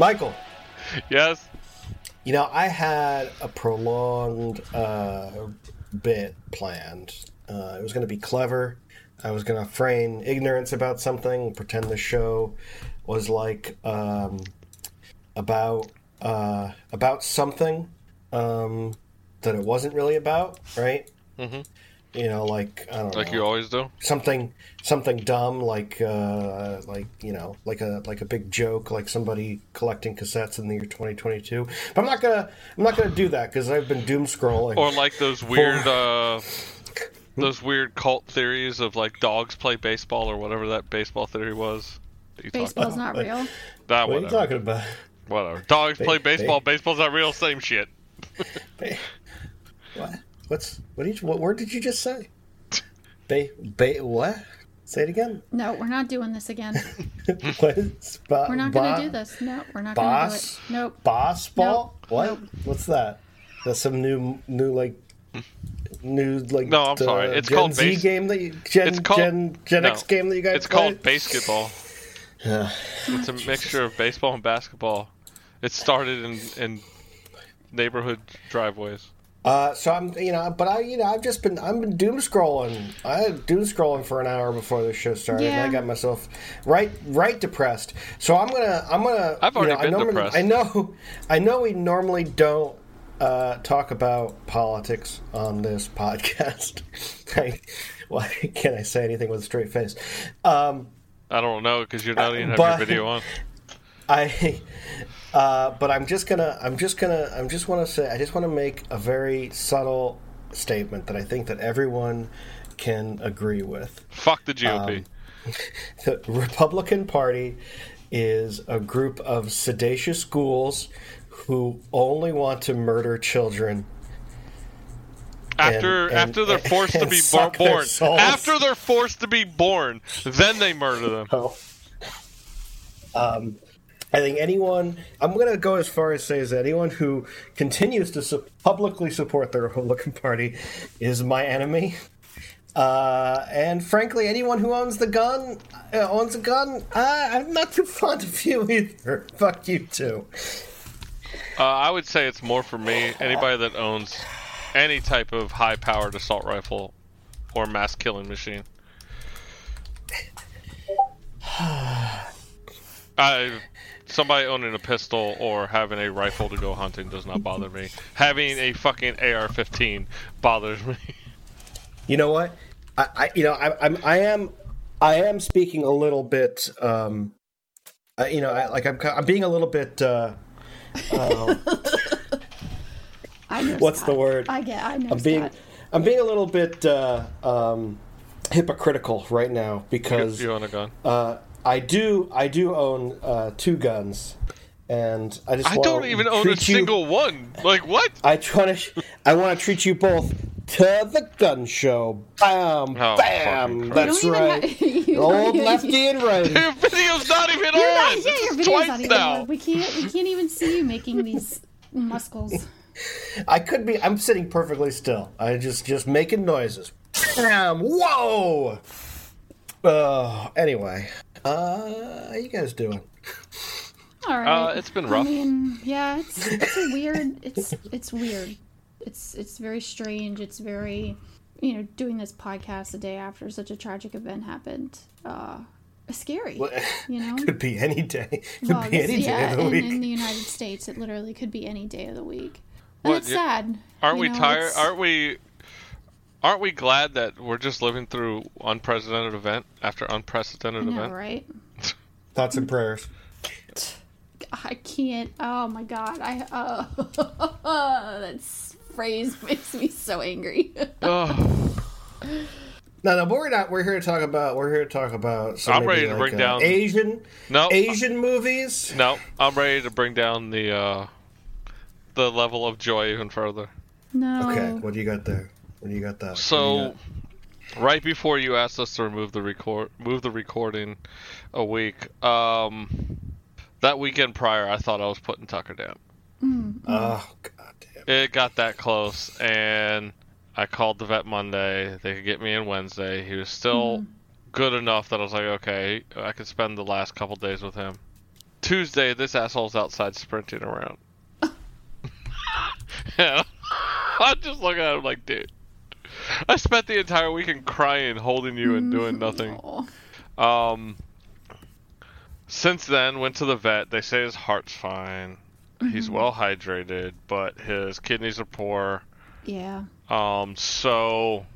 Michael, Yes. you know, I had a prolonged uh, bit planned. Uh, it was going to be clever. I was going to feign ignorance about something, pretend the show was like um, about uh, about something um, that it wasn't really about, right? Mhm. You know, like I don't know. Like know you always do. something something dumb like uh like you know like a like a big joke like somebody collecting cassettes in the year 2022 but i'm not gonna i'm not gonna do that because i've been doom scrolling Or like those weird, uh, those weird cult theories of like dogs play baseball or whatever that baseball theory was. that you talked Baseball's not real. That what are you whatever. talking about Whatever. Dogs play baseball. ba- Baseball's not real. Same shit. what what's what did you what word did you just say ba, ba what say it again No, we're not doing this again. what is ba, We're not ba- gonna do this. No, we're not gonna do Boss? it. Nope. boss ball Nope. what Nope. what's that that's some new new like new like No, I'm sorry. It's Gen called Z base- game that you Gen It's called- Gen Gen X game that you guys It's called basketball. Yeah. It's a mixture of baseball and basketball. It started in in neighborhood driveways. Uh, so I'm, you know, but I, you know, I've just been, I've been doom scrolling. I had doom scrolling for an hour before the show started, and I got myself right, right depressed. So I'm gonna, I'm gonna. I've you already know, I been normally- depressed. I know, I know. We normally don't uh, talk about politics on this podcast. I, why can't I say anything with a straight face? Um, I don't know because you're not even have your video on. I, uh, but I'm just gonna, I'm just gonna, I'm just want to say, I just want to make a very subtle statement that I think that everyone can agree with. Fuck the GOP. Um, The Republican Party is a group of sedacious ghouls who only want to murder children. after and- after they're forced to be bo- born. After they're forced to be born, then they murder them. Oh. Um, I think anyone, I'm going to go as far as say, is that anyone who continues to su- publicly support the Republican Party is my enemy. Uh, and frankly, anyone who owns the gun, uh, owns a gun, uh, I'm not too fond of you either. Fuck you too. Uh, I would say it's more for me. Anybody that owns any type of high-powered assault rifle or mass killing machine. I somebody owning a pistol or having a rifle to go hunting does not bother me. Having a fucking AR-15 bothers me. You know what? I, I you know, I, I'm, I am, I am speaking a little bit. Um, uh, you know, I, like I'm, I'm being a little bit. Uh, uh, I know. What's Scott. the word? I get. I know. I'm being, Scott. I'm being a little bit uh, um, hypocritical right now because you own a gun. uh, I do, I do own uh, two guns, and I just I wanna don't even own a you- single one. Like what? I try to, I want to treat you both to the gun show. Bam, Oh, bam. That's You don't even right. ha- Old lefty and righty. Your videos not even. You're on. not, yeah, your video's twice not even now. on. We can't. We can't even see you making these muscles. I could be. I'm sitting perfectly still. I just just making noises. Bam! Whoa! Uh, anyway, uh, how you guys doing? All right. Uh, it's been rough. I mean, yeah, it's it's a weird. It's it's weird. It's it's very strange. It's very, you know, doing this podcast the day after such a tragic event happened. Uh, scary. You know. Could be any day. Could Well, be this- any day yeah, of the in, week. in the United States, it literally could be any day of the week. And What, it's sad. Aren't you we know, tired? it's- Aren't we? Aren't we glad that we're just living through unprecedented event after unprecedented I know, event? right? Thoughts and prayers. I can't. Oh my god. I. Uh, that phrase makes me so angry. Ugh. No, no, but we're not. We're here to talk about. We're here to talk about. some I'm ready to like, bring uh, down- Asian no, Asian movies. no, I'm ready to bring down the uh, the level of joy even further. no. Okay, what do you got there? What do you got there? What do you So, got? right before you asked us to remove the record, move the recording a week. Um, that weekend prior, I thought I was putting Tucker down. oh god damn. It got that close, and I called the vet Monday. They could get me in Wednesday. He was still good enough that I was like, okay, I could spend the last couple days with him. Tuesday, this asshole's outside sprinting around. yeah. I'm just looking at him like, dude. I spent the entire weekend crying, holding you, and doing nothing. Um. Since then, went to the vet. They say his heart's fine. He's well hydrated, but his kidneys are poor. Yeah. Um. So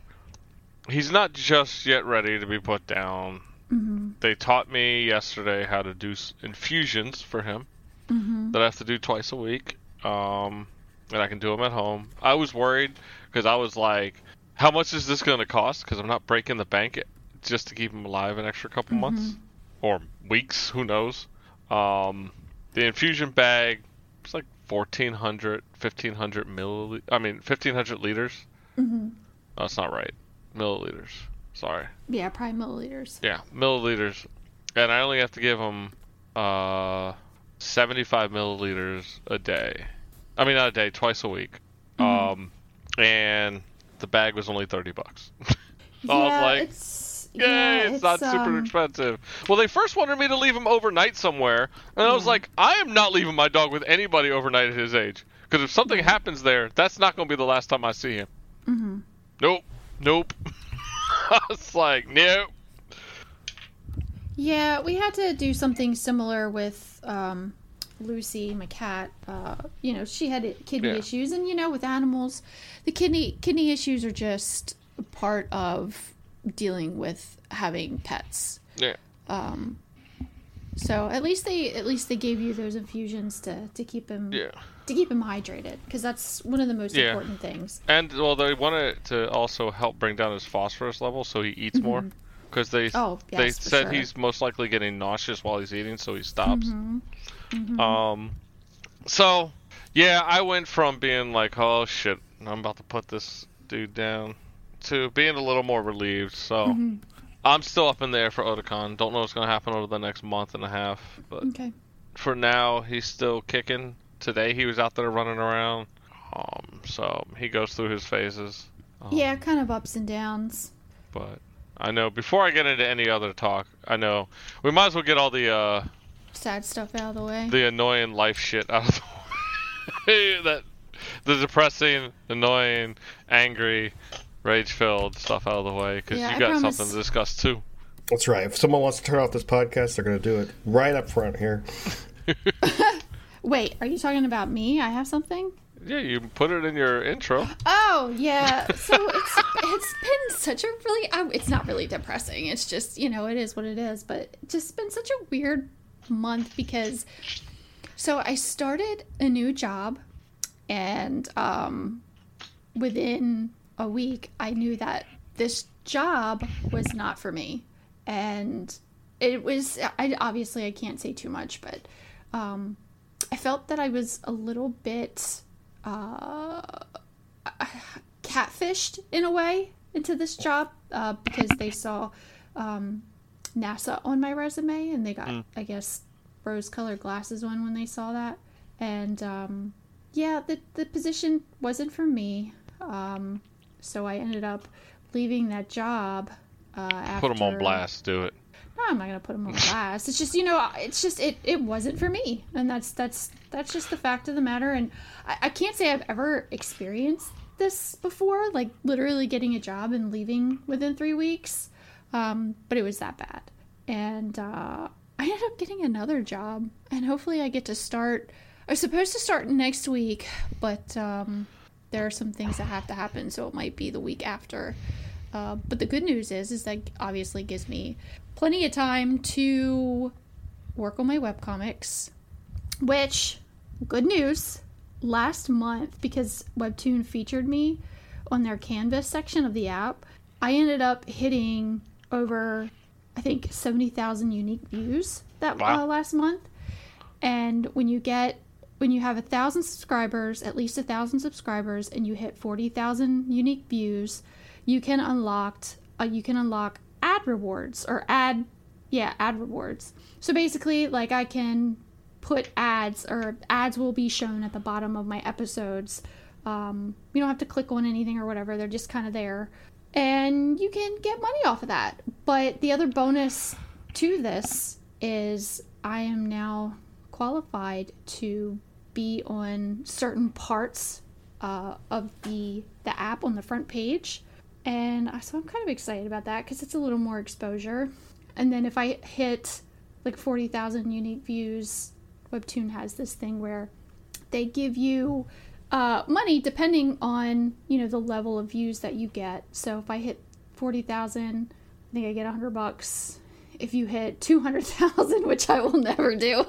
he's not just yet ready to be put down. hmm They taught me yesterday how to do s- infusions for him hmm that I have to do twice a week. Um, and I can do them at home. I was worried because I was like, how much is this going to cost? Because I'm not breaking the bank just to keep him alive an extra couple months or weeks. Who knows? Um, the infusion bag it's like 1400, 1500 milliliters. I mean, 1500 liters. hmm Oh, that's not right. Milliliters. Sorry. Yeah, probably milliliters. Yeah, milliliters, and I only have to give him uh, 75 milliliters a day. I mean, not a day, twice a week. Mhm. Um, and the bag was only 30 bucks. so yeah, I was like, it's Yay, yeah, it's, not super um, expensive. Well, they first wanted me to leave him overnight somewhere, and I was Yeah. like, I am not leaving my dog with anybody overnight at his age. Because if something happens there, that's not going to be the last time I see him. mhm. Nope. Nope. I was like, nope. Yeah, we had to do something similar with um, Lucy, my cat. Uh, you know, she had kidney Yeah. issues, and you know, with animals, the kidney kidney issues are just part of dealing with having pets. Yeah. Um, so at least they at least they gave you those infusions to to keep him Yeah. to keep him hydrated because that's one of the most Yeah. important things. And well, they wanted to also help bring down his phosphorus level so he eats more. Because they Oh, they yes, for said sure. he's most likely getting nauseous while he's eating, so he stops. Mhm. Um, so yeah, I went from being like, oh shit, I'm about to put this dude down, to being a little more relieved. So Mhm. I'm still up in the air for Otakon. Don't know what's gonna happen over the next month and a half, but Okay. for now he's still kicking. Today he was out there running around. Um, so he goes through his phases. Um, Yeah, kind of ups and downs. but I know before I get into any other talk, I know we might as well get all the uh Sad stuff out of the way. the annoying life shit out of the way. that the depressing, annoying, angry, rage filled stuff out of the way because Yeah, you I got promise- something to discuss too. That's right. If someone wants to turn off this podcast, they're going to do it right up front here. Wait, are you talking about me? I have something? Yeah, you put it in your intro. Oh, yeah. So it's it's been such a really it's not really depressing. It's just, you know, it is what it is, but it's just been such a weird month because so I started a new job and um within a week I knew that this job was not for me. And it was I obviously I can't say too much, but um I felt that I was a little bit uh, catfished in a way into this job uh, because they saw um, NASA on my resume and they got, I guess, rose colored glasses on when they saw that. And um, yeah, the, the position wasn't for me. Um, so I ended up leaving that job. Uh, after, Put them on blast. Do it. no, I'm not gonna put them on blast. It's just you know, it's just it it wasn't for me, and that's that's that's just the fact of the matter. And I, I can't say I've ever experienced this before, like literally getting a job and leaving within three weeks. Um, but it was that bad, and uh, I ended up getting another job, and hopefully I get to start. I'm supposed to start next week, but um, there are some things that have to happen, so it might be the week after. Uh, but the good news is, is that obviously gives me plenty of time to work on my webcomics. Which, good news, last month because Webtoon featured me on their Canvas section of the app, I ended up hitting over, I think, seventy thousand unique views that Wow. uh, last month. And when you get when you have a thousand subscribers, at least a thousand subscribers, and you hit forty thousand unique views, you can unlock uh, you can unlock ad rewards or ad yeah ad rewards. So basically, like I can put ads or ads will be shown at the bottom of my episodes. Um, you don't have to click on anything or whatever; they're just kind of there, and you can get money off of that. But the other bonus to this is I am now qualified to be on certain parts uh, of the the app on the front page, and so I'm kind of excited about that because it's a little more exposure. And then if I hit like forty thousand unique views, Webtoon has this thing where they give you uh, money depending on you know the level of views that you get. So if I hit forty thousand, I think I get hundred bucks. If you hit two hundred thousand, which I will never do,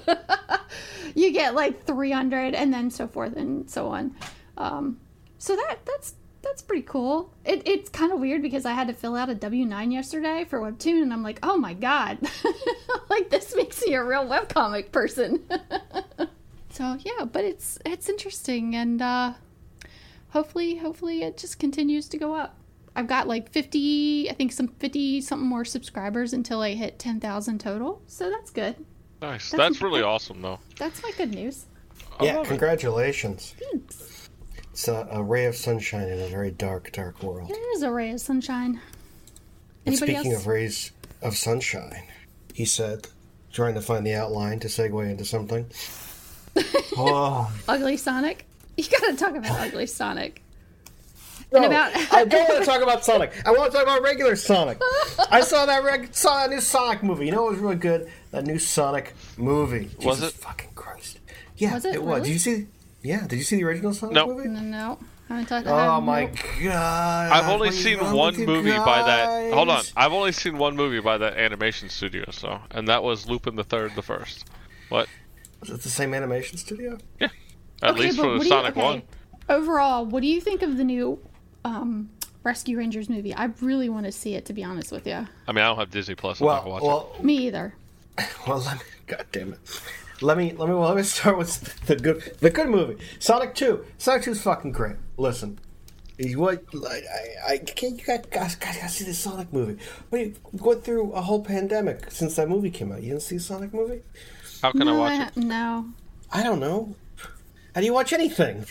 you get like three hundred, and then so forth and so on. Um, so that that's that's pretty cool. It, it's kind of weird because I had to fill out a W nine yesterday for Webtoon, and I'm like, oh my god, like this makes me a real webcomic person. So yeah, but it's it's interesting, and uh, hopefully hopefully it just continues to go up. I've got like 50, I think some 50 something more subscribers until I hit 10,000 total. So that's good. Nice. That's That's really important. awesome, though. That's my good news. I Yeah, love it. congratulations. Thanks. It's a, a ray of sunshine in a very dark, dark world. There is a ray of sunshine. And speaking else? of rays of sunshine, he said, trying to find the outline to segue into something. Oh, Ugly Sonic? You gotta talk about Ugly Sonic. And no, about- I don't want to talk about Sonic. I want to talk about regular Sonic. I saw that reg- saw that new Sonic movie. You know what was really good? That new Sonic movie. Was it? fucking Christ. Yeah, Was it was. really? Did you see? Yeah, did you see the original Sonic Nope. movie? No, no. Haven't talked Oh have- my nope. god! I've only seen one with you movie by that. Hold on. I've only seen one movie by that animation studio. So, and that was Lupin the Third, the first. What? Is it the same animation studio? Yeah. At Okay, least for what the do you- Sonic okay, One. Overall, what do you think of the new um, Rescue Rangers movie? I really want to see it, to be honest with you. I mean, I don't have Disney Plus. I'm not Well, gonna watch well, Me either. well. Let me. God damn it. Let me. Let me. Well, let me start with the good. The good movie. Sonic Two. Sonic Two is fucking great. Listen. You what? I, I, I can't. You guys, guys, guys gotta see the Sonic movie. Wait, we went through a whole pandemic since that movie came out. You didn't see the Sonic movie? It. How can I watch I it? ha- no. I don't know. How do you watch anything?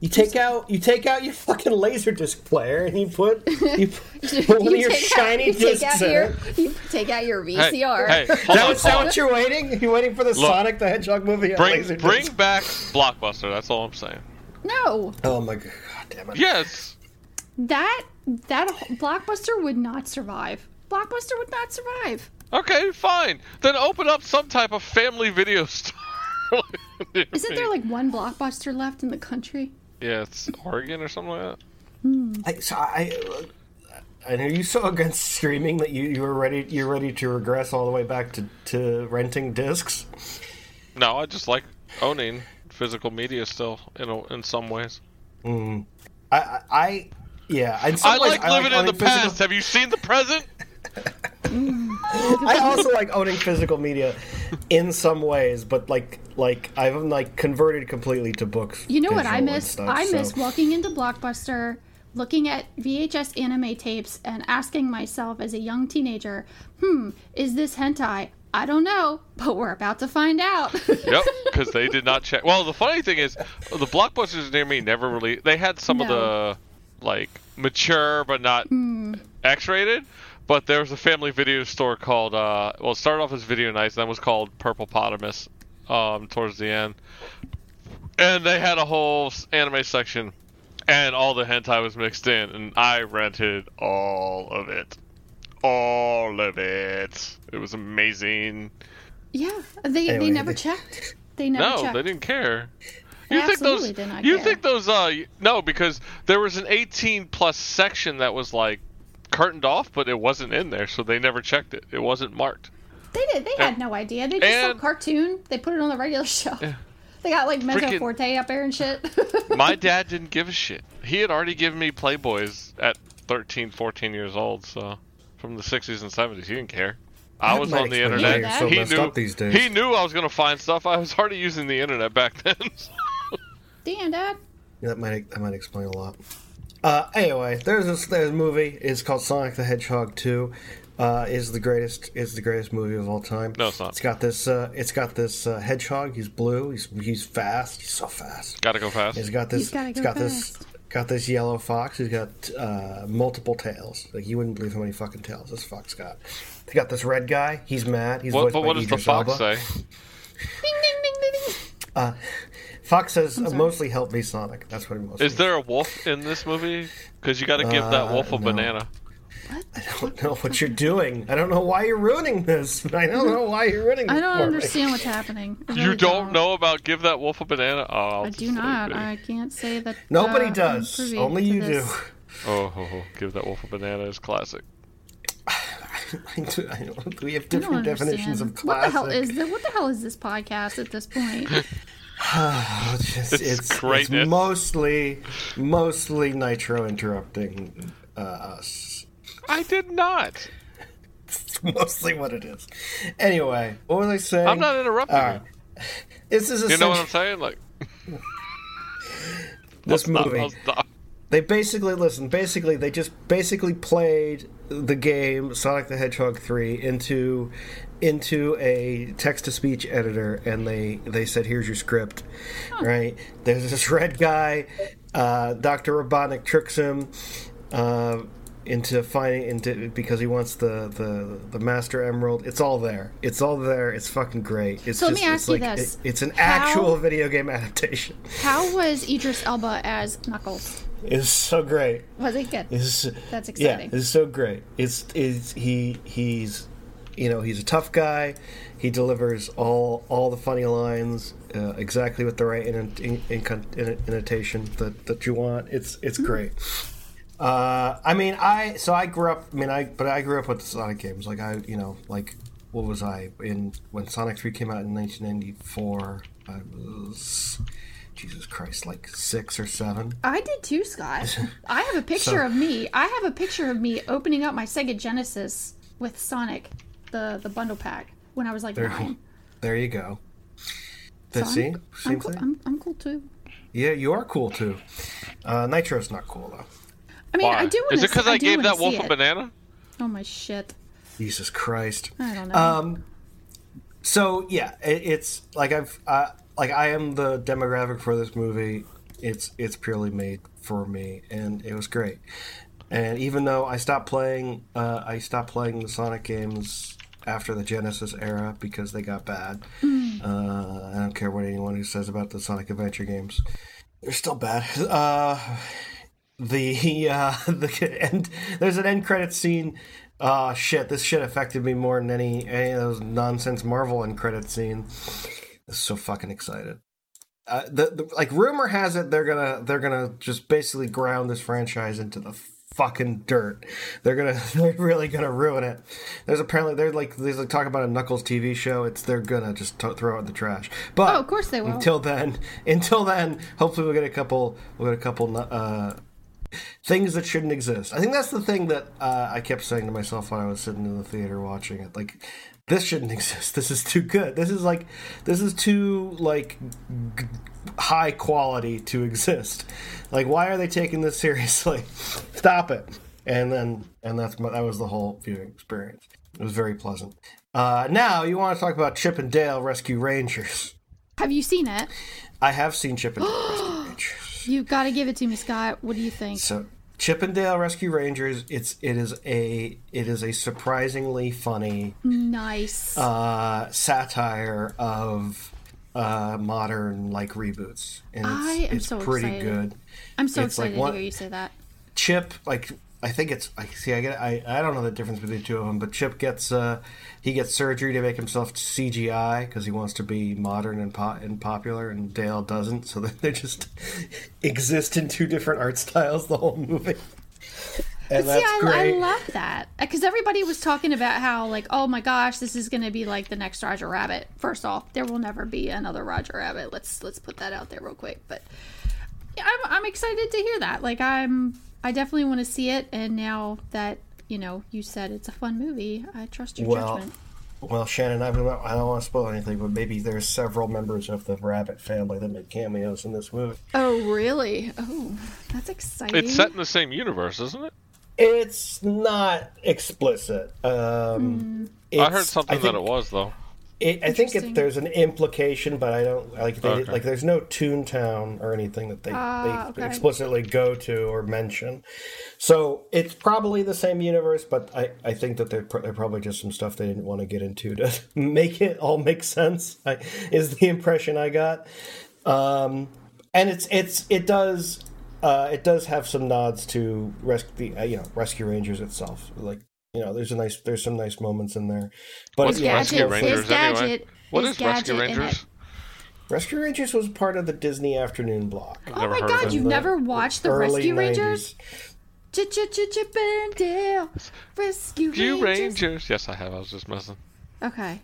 You take out you take out your fucking laser disc player and you put you put one of your shiny out, you take discs out in your you take out your VCR. hey, hold That on, was that what you're waiting? You waiting for the Sonic the Hedgehog movie? on Bring laser bring disc? back Blockbuster. That's all I'm saying. No, Oh my god! Damn it! Yes. that that blockbuster would not survive. Blockbuster would not survive. Okay, fine. Then open up some type of family video store. Isn't there like one blockbuster left in the country? Yeah, it's Oregon or something like that. Hmm. I, so I, I know you so against streaming that you, you were ready you're ready to regress all the way back to, to renting discs. No, I just like owning physical media still in a, in some ways. Mm-hmm. I, I, I yeah. In some I ways, like living in the owning physical- past. Have you seen the present? I also like owning physical media in some ways, but like like I've like converted completely to books. You know what I miss? stuff, I so- miss walking into Blockbuster, looking at VHS anime tapes, and asking myself as a young teenager, "Hmm, is this hentai?" I don't know, but we're about to find out. Yep, because they did not check. Well, the funny thing is, the blockbusters near me never really. They had some of the like mature but not X-rated. But there was a family video store called. Uh, well, it started off as Video Nights, then was called Purple Potamus. Um, towards the end, and they had a whole anime section, and all the hentai was mixed in, and I rented all of it, all of it. It was amazing. yeah, they they never checked. They never No, checked. they didn't care. They You think those? absolutely did not You care. think those? Uh, y- no, because there was an 18 plus section that was like curtained off, but it wasn't in there, so they never checked it. It wasn't marked. They did. They had no idea. They just saw and- cartoon. They put it on the regular show. They got like Mezzo Freaking- Forte up there and shit. My dad didn't give a shit. He had already given me Playboys at 13, 14 years old, so from the 60s and 70s, he didn't care. I That was on the internet. so he knew. up these days. He knew I was gonna find stuff. I was already using the internet back then. Damn, Dad. That might that might explain a lot. Uh, anyway, there's this there's a movie. It's called Sonic the Hedgehog Two. Uh, is the greatest is the greatest movie of all time. No, it's not. It's got this. Uh, it's got this uh, hedgehog. He's blue. He's he's fast. He's so fast. Gotta go fast. He's got this. He's gotta go this. fast. Got this yellow fox. He's got uh, multiple tails. Like you wouldn't believe how many fucking tails this fox got. He got this red guy. He's mad. He's What, voiced but by what does the Idris fox Elba. say? Ding ding ding Fox says uh, mostly help me, Sonic. That's what he mostly. Is there a wolf in this movie? Because you got to give that wolf a Uh, no. banana. What? I don't know what you're doing. I don't know why you're ruining this. I don't know why you're ruining this. I don't for me. understand what's happening. I You really don't know about give that wolf a banana? Oh, I'll I do not. it. I can't say that. Nobody uh, does. Only you this. do. Oh, oh, oh, give that wolf a banana is classic. I do- I don't- we have different definitions of understand. What the hell is this? What the hell is this podcast at this point? It's, It's it's, it's mostly, mostly Nitro interrupting uh, us. I did not. It's mostly what it is. Anyway, what was I saying? I'm not interrupting right. This is you. You know what I'm saying? Like, this movie. Stop. They basically listen. Basically, they just basically played the game Sonic the Hedgehog three into into a text to speech editor, and they they said, "Here's your script." Right? There's this red guy. Uh, Doctor Robotnik tricks him uh, into finding into because he wants the, the the Master Emerald. It's all there. It's all there. It's fucking great. It's So let just me ask it's you like this. it- it's an How- actual video game adaptation. How was Idris Elba as Knuckles? It's so great. Was it good? It's, That's Yeah, it's so great. It's is he he's you know he's a tough guy. He delivers all all the funny lines uh, exactly with the right in, in, in, in, intonation that, that you want. It's it's Mm-hmm. great. Uh, I mean, I so I grew up. I mean, I but I grew up with Sonic games. Like I, you know, like what was I in when Sonic Three came out in 1994? I was Jesus Christ, like six or seven. I did too, Scott. I have a picture So- of me. I have a picture of me opening up my Sega Genesis with Sonic, the the bundle pack, when I was like There, nine. there you go. That So see, I'm, same I'm, cool, thing. I'm, I'm cool too. Yeah, you are cool too. Uh, Nitro's not cool though. I mean, Why? I do want Is to. it because I, gave that wolf a banana? banana? Oh my shit! Jesus Christ. I don't know. Um, so yeah, it, it's like I've uh, like I am the demographic for this movie. It's it's purely made for me, and it was great. And even though I stopped playing, uh, I stopped playing the Sonic games after the Genesis era because they got bad. Uh, I don't care what anyone who says about the Sonic Adventure games; they're still bad. Uh, the uh the end there's an end credit scene uh shit this shit affected me more than any any of those nonsense marvel end credit scene so fucking excited uh, the, the like rumor has it they're gonna they're gonna just basically ground this franchise into the fucking dirt they're gonna they're really gonna ruin it there's apparently they're like there's like talk about a knuckles tv show it's they're gonna just to throw it in the trash but Oh, of course they will. until then until then hopefully we'll get a couple we'll get a couple uh things that shouldn't exist. I think that's the thing that uh, I kept saying to myself when I was sitting in the theater watching it. Like, this shouldn't exist. This is too good. This is like, this is too like g- high quality to exist. Like, why are they taking this seriously? Stop it. And then, and that's my, that was the whole viewing experience. It was very pleasant. Uh, now you want to talk about Chip and Dale Rescue Rangers? have you seen it? I have seen Chip and Dale Rescue Rangers. You've got to give it to me, Scott. What do you think? So Chippendale Rescue Rangers, it's it is a it is a surprisingly funny Nice. uh, satire of uh, modern like reboots, and it's, I am it's so pretty excited. good. I'm so it's like excited one- to hear you say that. Chip, like I think it's I see I get I I don't know the difference between the two of them, but Chip gets uh he gets surgery to make himself CGI because he wants to be modern and po- and popular, and Dale doesn't, so they just exist in two different art styles the whole movie. And See, that's I, great. I love that because everybody was talking about how, like, oh my gosh, this is going to be like the next Roger Rabbit. First off, there will never be another Roger Rabbit. Let's let's put that out there real quick. But yeah, I'm I'm excited to hear that. Like, I'm I definitely want to see it. And now that you know you said it's a fun movie, I trust your Well, judgment. Well, Shannon, I don't, I don't want to spoil anything, but maybe there's several members of the Rabbit family that make cameos in this movie. Oh really? Oh, that's exciting. It's set in the same universe, isn't it? It's not explicit. Um, Hmm. I heard something think- that it was though. It, I think it, there's an implication, but I don't like. They, Okay. Like, there's no Toontown or anything that they, Ah, they okay. explicitly go to or mention. So it's probably the same universe, but I, I think that there there probably just some stuff they didn't want to get into to make it all make sense. I, is the impression I got. Um, and it's it's it does uh, it does have some nods to rescue the uh, you know Rescue Rangers itself. Like you know, there's a nice there's some nice moments in there. But What's Is yeah, Rescue Gadget, Rangers is anyway? Gadget, What is is Rescue Rangers? Rescue Rangers was part of the Disney Afternoon block. Oh my god, you've the never watched the Early Rescue Rangers? 90s. Chip and Dale, Rescue You Rangers. Rangers. Yes, I have. I was just messing. Okay.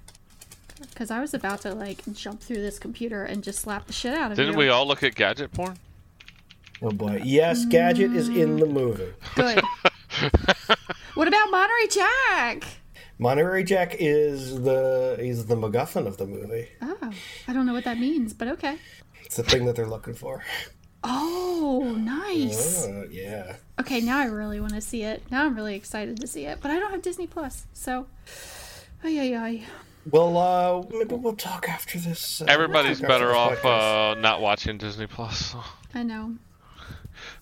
Because I was about to like jump through this computer and just slap the shit out of you. Didn't we all look at gadget porn? Oh boy, yes, Gadget is in the movie. Good. What about Monterey Jack? Monterey Jack is the he's the MacGuffin of the movie. Oh, I don't know what that means, but okay. It's the thing that they're looking for. Oh, nice. Oh yeah. Okay, now I really want to see it. Now I'm really excited to see it, but I don't have Disney Plus, so. Ay, ay, ay. Well, uh, maybe we'll talk after this. Uh, Everybody's talk after better this off uh, not watching Disney Plus. I know.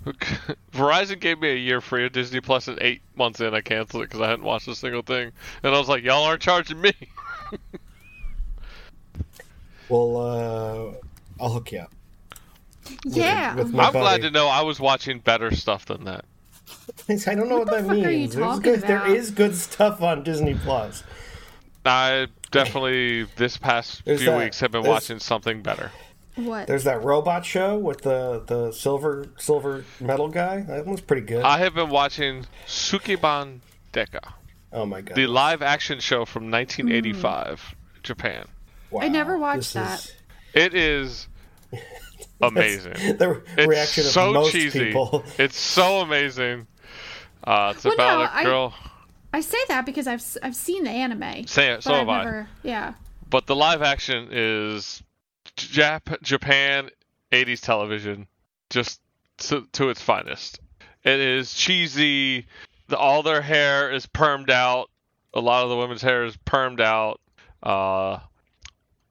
Verizon gave me a year free of Disney Plus, and eight months in, I canceled it because I hadn't watched a single thing. And I was like, "Y'all aren't charging me." Well, uh, I'll hook you up. Yeah. with my I'm glad to know I was watching better stuff than that. I don't know what, What the that fuck means. are you There's talking good, There about? is good stuff on Disney Plus. I definitely this past There's few that- weeks have been there's- watching something better. What? There's that robot show with the the silver silver metal guy. That one's pretty good. I have been watching Sukeban Deka, oh my god. the live action show from 1985, Japan. Wow, I never watched this that. is- It is amazing. the It's reaction so of most cheesy. people. It's so amazing. Uh, it's Well, about no, a I- girl. I say that because I've s- I've seen the anime. Say it, but so I've have I. never, Yeah. But the live action is Jap- Japan 80s television, just to, to its finest. It is cheesy. The, all their hair is permed out. A lot of the women's hair is permed out. Uh,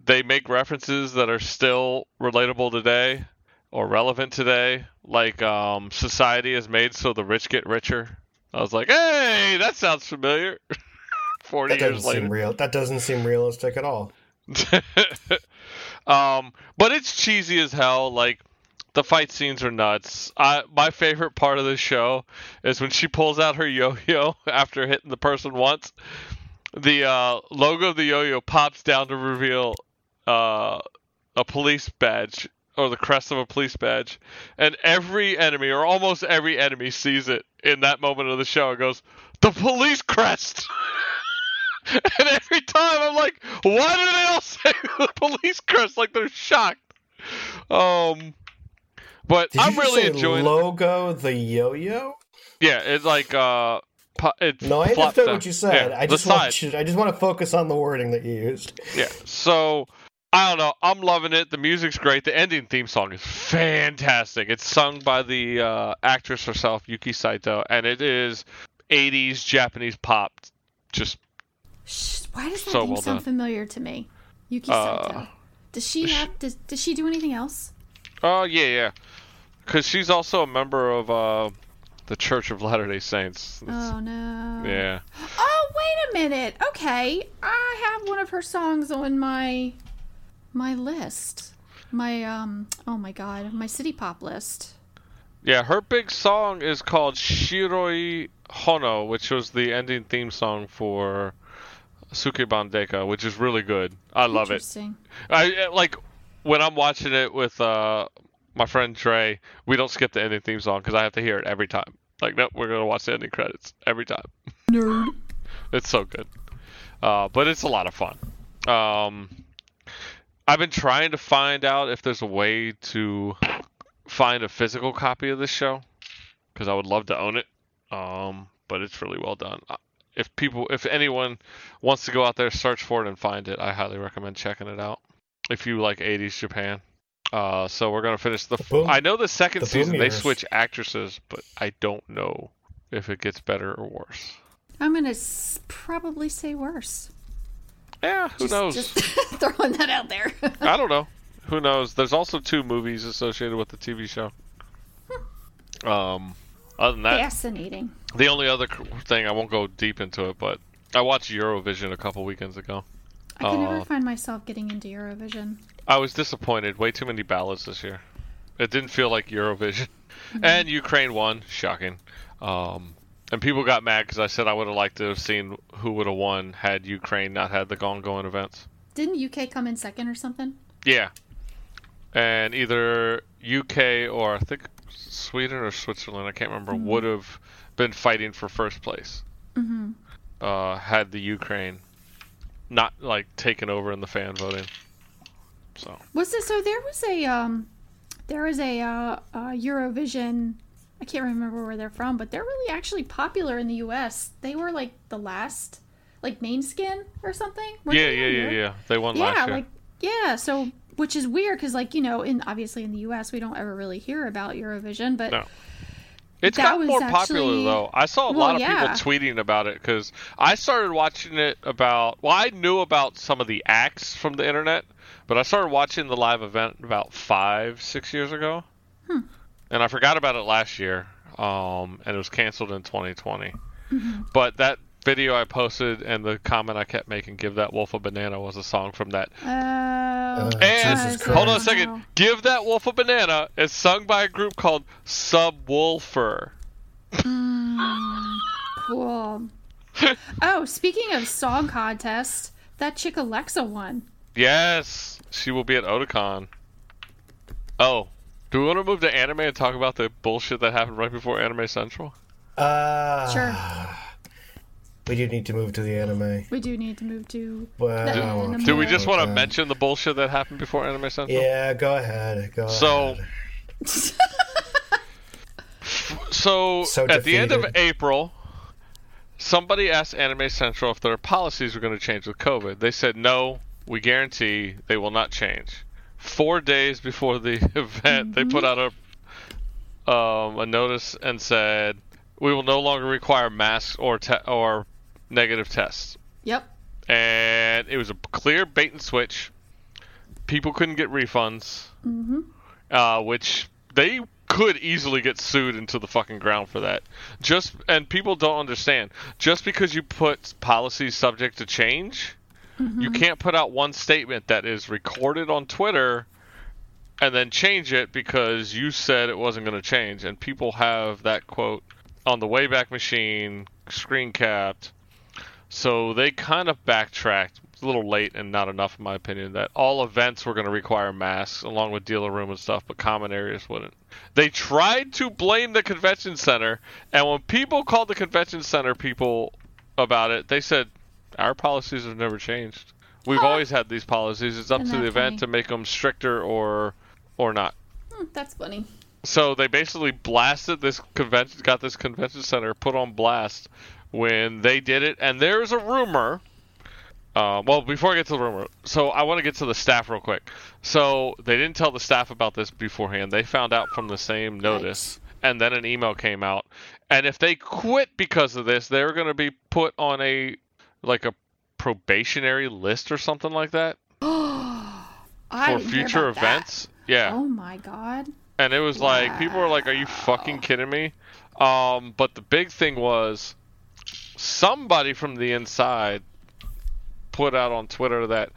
they make references that are still relatable today or relevant today. Like um, society is made so the rich get richer. I was like, hey, that sounds familiar. Forty That doesn't years later. seem real. That doesn't seem realistic at all. um, but it's cheesy as hell. Like the fight scenes are nuts. I, my favorite part of the show is when she pulls out her yo-yo after hitting the person once. The uh, logo of the yo-yo pops down to reveal uh, a police badge or the crest of a police badge, and every enemy or almost every enemy sees it in that moment of the show and goes, "The police crest." And every time I'm like, why do they all say the police crest like they're shocked? Um, but Did I'm really enjoying. logo the yo-yo? yeah, it's like uh, pu- it No, I understood down. what you said. Yeah, I just want you, I just want to focus on the wording that you used. Yeah. So I don't know. I'm loving it. The music's great. The ending theme song is fantastic. It's sung by the uh, actress herself, Yuki Saito, and it is 80s Japanese pop. Just Shh, why does that So name well sound done. familiar to me? Yuki Uh. Does she have? Does, does she do anything else? oh yeah, yeah. Because she's also a member of uh, the Church of Latter Day Saints. It's- Oh no. Yeah. Oh wait a minute. Okay, I have one of her songs on my my list. My um. Oh my god, my city pop list. Yeah, her big song is called Shiroi Hono, which was the ending theme song for Sukeban Deka, which is really good. I love it. I like when I'm watching it with uh, my friend Trey. We don't skip the ending theme song because I have to hear it every time. Like, nope, we're gonna watch the ending credits every time. Nerd. It's so good. Uh, but it's a lot of fun. Um, I've been trying to find out if there's a way to find a physical copy of this show because I would love to own it. Um, but it's really well done. If people, if anyone wants to go out there, search for it and find it, I highly recommend checking it out. If you like 80s Japan. Uh, so we're gonna finish the. boom- I know the second the season boom they switch actresses, but I don't know if it gets better or worse. I'm gonna s- probably say worse. Yeah, who knows? Just throwing that out there. I don't know. Who knows? There's also two movies associated with the TV show. Um, other than that, Fascinating. the only other thing I won't go deep into it, but I watched Eurovision a couple weekends ago. I never Uh, find myself getting into Eurovision. I was disappointed. Way too many ballads this year. It didn't feel like Eurovision. And Ukraine won. Shocking. Um, and people got mad because I said I would have liked to have seen who would have won had Ukraine not had the ongoing events. Didn't UK come in second or something? Yeah. And either UK or I think Sweden or Switzerland, I can't remember, would have been fighting for first place. Mm-hmm. Uh, had the Ukraine not like taken over in the fan voting. So Was this so? There was a um, there was a uh, uh, Eurovision. I can't remember where they're from, but they're really actually popular in the U.S. They were like the last, like Måneskin or something. Yeah, yeah, yeah, yeah. They won Yeah, last year. like yeah. So which is weird because like you know, in obviously in the U.S. we don't ever really hear about Eurovision, but No. It's That got was more popular actually- though. I saw a Well, lot of yeah. people tweeting about it because I started watching it about. Well, I knew about some of the acts from the internet, but I started watching the live event about five, six years ago, Hmm. and I forgot about it last year. Um, and it was canceled in 2020. Mm-hmm. But that video I posted and the comment I kept making, "Give that wolf a banana," was a song from that uh, and Jesus hold on a second. Give that wolf a banana is sung by a group called Subwoolfer. Mm, cool. oh, speaking of song contest, that chick Alexa won. Yes, she will be at Otakon. Oh, do we want to move to anime and talk about the bullshit that happened right before Anime Central? Uh, Sure. We do need to move to the anime. We do need to move to. Well, Do- do Do we just want to that. mention the bullshit that happened before Anime Central? Yeah, go ahead. Go So- ahead. So, So at the end of. April, somebody asked Anime Central if their policies were going to change with COVID. They said no. We guarantee they will not change. Four days before the event, they put out a um, a notice and said we will no longer require masks or te- or negative tests. Yep. And it was a clear bait and switch. People couldn't get refunds, Mm-hmm. uh, which they could easily get sued into the fucking ground for that. Just and people don't understand. Just because you put policies subject to change, you can't put out one statement that is recorded on Twitter and then change it because you said it wasn't going to change. And people have that quote on the Wayback Machine screen capped. So they kind of backtracked a little late and not enough, in my opinion, that all events were going to require masks along with dealer room and stuff, but common areas wouldn't. They tried to blame the convention center, and when people called the convention center people about it, they said, Our policies have never changed. We've always had these policies. It's up Isn't to the event funny? to make them stricter or or not. Hmm, that's funny. So they basically blasted this convention, got this convention center put on blast when they did it. And there's a rumor. Uh, well, before I get to the rumor, so I want to get to the staff real quick. So they didn't tell the staff about this beforehand. They found out from the same notice, and then an email came out. And if they quit because of this, they're going to be put on a like a probationary list or something like that for future about that. events. Yeah. Oh my god. And it was like people were like, "Are you fucking kidding me?" Um, but the big thing was somebody from the inside put out on Twitter that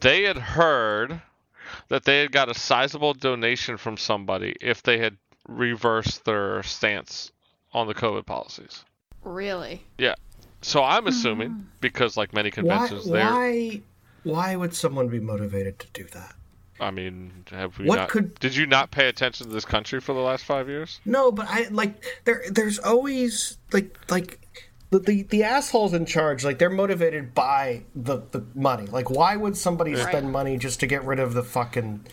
they had heard that they had got a sizable donation from somebody if they had reversed their stance on the COVID policies. Really? Yeah. So I'm assuming hmm. because like many conventions, they're why, why would someone be motivated to do that? I mean, have we What not? could- Did you not pay attention to this country for the last five years? No, but I like there. There's always like like the, the the assholes in charge. Like they're motivated by the the money. Like why would somebody spend money just to get rid of the fucking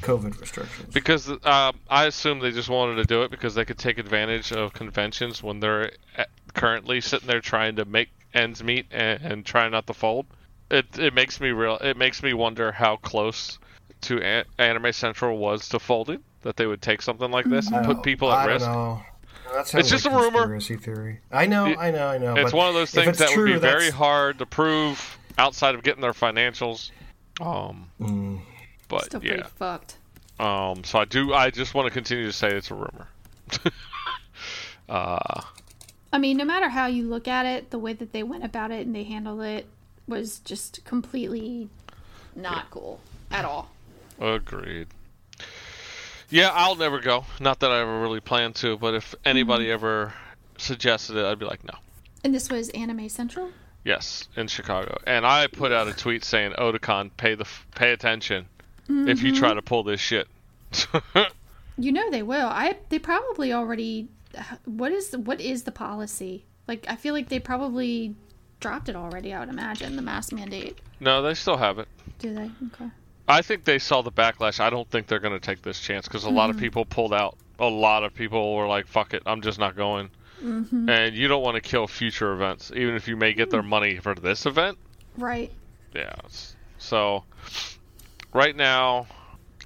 COVID restrictions? Because uh, I assume they just wanted to do it because they could take advantage of conventions when they're currently sitting there trying to make ends meet and, and trying not to fold. It it makes me real. It makes me wonder how close to a- Anime Central was to folding. That they would take something like this and put people at I risk. Don't know. That It's sounds just a rumor. Conspiracy theory. I know. It- I know. I know. It's but one of those things it's that would be true, very hard to prove outside of getting their financials. Um, Mm. but Still yeah. fucked. Um, so I do. I just want to continue to say it's a rumor. uh, I mean, no matter how you look at it, the way that they went about it and they handled it was just completely not cool at all. agreed. Yeah, I'll never go. Not that I ever really plan to, but if anybody mm-hmm. ever suggested it, I'd be like, no. And this was Anime Central. Yes, in Chicago. And I put out a tweet saying, Otakon, pay the f- pay attention if you try mm-hmm. to pull this shit. You know they will. I they probably already. What is what is the policy? Like I feel like they probably dropped it already. I would imagine the mask mandate. no, they still have it. Do they? Okay. I think they saw the backlash. I don't think they're going to take this chance because a lot of mm-hmm. people pulled out. A lot of people were like, "Fuck it, I'm just not going." Mm-hmm. And you don't want to kill future events, even if you may get their mm. money for this event. Right. Yeah. So, right now,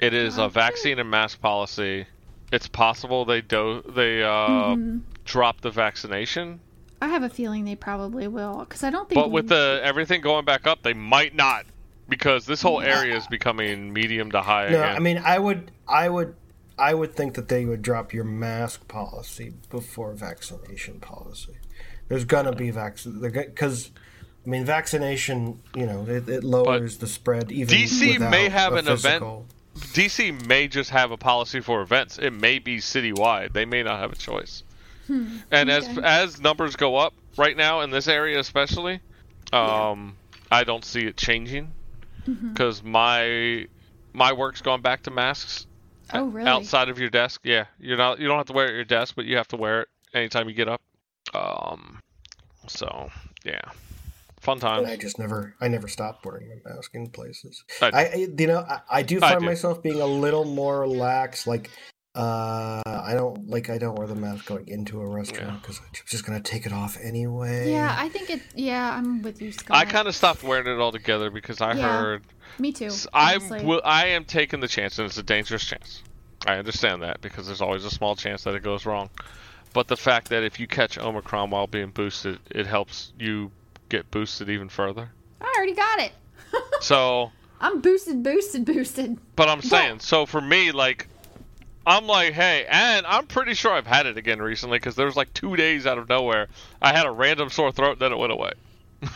it is a vaccine and mask policy. It's possible they do they uh, mm-hmm. drop the vaccination, I have a feeling they probably will because I don't think. but with the everything going back up, they might not because this whole area is becoming medium to high No, again. I mean, I would, I would, I would think that they would drop your mask policy before vaccination policy. There's gonna be vaccine because, I mean, vaccination. You know, it, it lowers the spread. Even DC may have a an event- DC may just have a policy for events. It may be citywide. They may not have a choice. and as okay. as numbers go up right now in this area, especially, um, I don't see it changing because my my work's gone back to masks oh really? outside of your desk. Yeah, you're not you don't have to wear it at your desk, but you have to wear it anytime you get up. Um, so yeah, fun time. And. I just never, I never stopped wearing my mask in places. I- I, I you know, I, I do I find do. myself being a little more lax. Like, uh, I don't like, I don't wear the mask going into a restaurant because I'm just gonna take it off anyway. Yeah, I think it. Yeah, I'm with you, Scott. I kind of stopped wearing it altogether because I Yeah. heard Me too. I'm honestly. I am taking the chance, and it's a dangerous chance. I understand that because there's always a small chance that it goes wrong. But the fact that if you catch Omicron while being boosted, it helps you get boosted even further. I already got it. So, I'm boosted, boosted, boosted. but I'm saying, so for me, like, I'm like, hey, and I'm pretty sure I've had it again recently because there was like two days out of nowhere, I had a random sore throat, then it went away.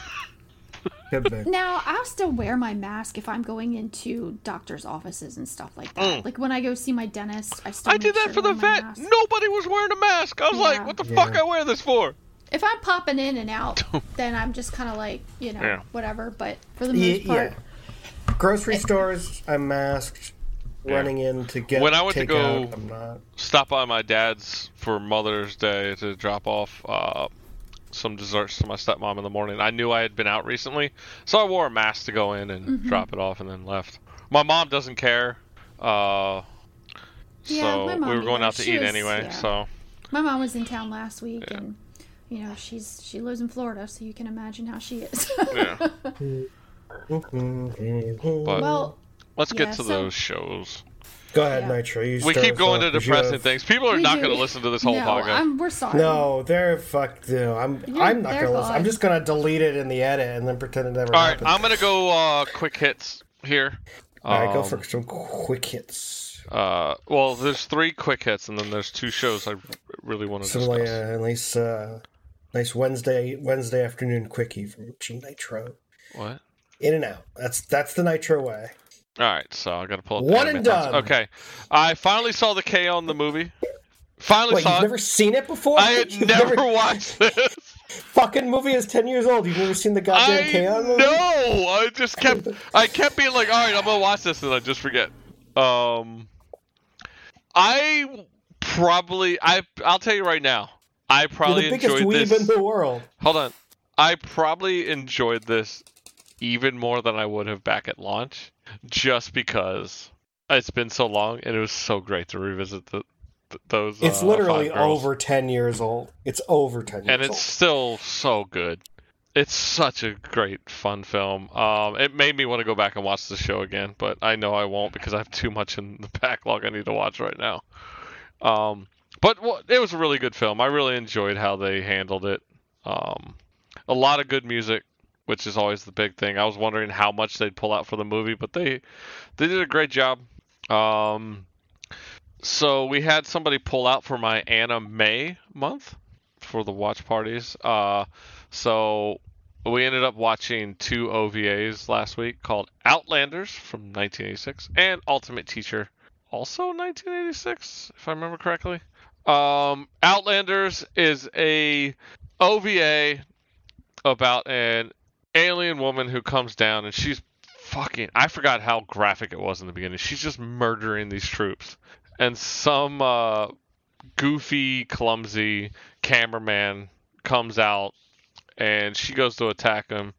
Now, I'll still wear my mask if I'm going into doctors' offices and stuff like that. Mm. Like when I go see my dentist, I still I did that sure for the wear vet. mask. Nobody was wearing a mask. I was like, what the Yeah. fuck I wear this for? If I'm popping in and out, then I'm just kind of like, you know, Yeah. whatever. But for the Ye- most part, yeah. Grocery stores, I'm masked. Running in to get When I went to go- I'm not. Stop by my dad's for Mother's Day to drop off uh, some desserts to my stepmom in the morning. I knew I had been out recently, so I wore a mask to go in and Mm-hmm. drop it off, and then left. My mom doesn't care, uh, Yeah, so my we were going either. out to She eat was- anyway. yeah. So my mom was in town last week, and you know, she's she lives in Florida, so you can imagine how she is. yeah, But well, let's get Yeah, to so- those shows. go ahead, yeah. Nitro. You We keep going off, to 'cause depressing have- things. People are we not going to listen to this whole no, podcast. I'm, we're sorry. No, they're fucked. No, I'm. You're- I'm not gonna listen. I'm just gonna delete it in the edit and then pretend it never All right, happened. I'm gonna go uh, quick hits here. All right, go Um, for some quick hits. Uh, well, there's three quick hits, and then there's two shows I really want to Some discuss. like a nice, uh, nice Wednesday Wednesday afternoon quickie from G Nitro. What? In and out. That's that's the Nitro way. All right, so I gotta pull up. One and anime thoughts. done. Okay, I finally saw the K-On the movie. Finally Wait, saw you've it. never seen it before? I had You've never watched this. Fucking movie is ten years old. You've never seen the goddamn I K-On movie? know. I just kept. I kept being like, all right, I'm gonna watch this, and I just forget. Um, I probably. I. I'll tell you right now. I You're probably the biggest enjoyed weeb this. in the world. Hold on. I probably enjoyed this even more than I would have back at launch, just because it's been so long and it was so great to revisit the, th- those. It's uh, literally over ten years old. It's over ten years old. and it's old. still so good. It's such a great fun film. Um, it made me want to go back and watch the show again, but I know I won't because I have too much in the backlog I need to watch right now. Um, but wha- it was a really good film. I really enjoyed how they handled it. Um, a lot of good music which is always the big thing. I was wondering how much they'd pull out for the movie, but they they did a great job. Um, so we had somebody pull out for my anime month for the watch parties. Uh, so we ended up watching two OVAs last week called Outlanders from 1986 and Ultimate Teacher, also 1986, if I remember correctly. Um, Outlanders is a OVA about an alien woman who comes down and she's fucking. I forgot how graphic it was in the beginning. She's just murdering these troops, and some uh, goofy, clumsy cameraman comes out and she goes to attack him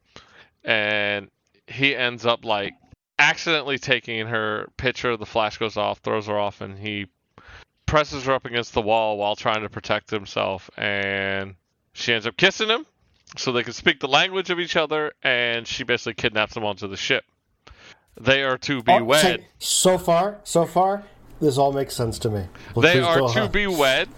and he ends up like accidentally taking her picture the flash goes off throws her off and he presses her up against the wall while trying to protect himself and she ends up kissing him so they can speak the language of each other and she basically kidnaps him onto the ship they are to be Oh, wed say- So far, so far, this all makes sense to me. Well, they are to on. be wed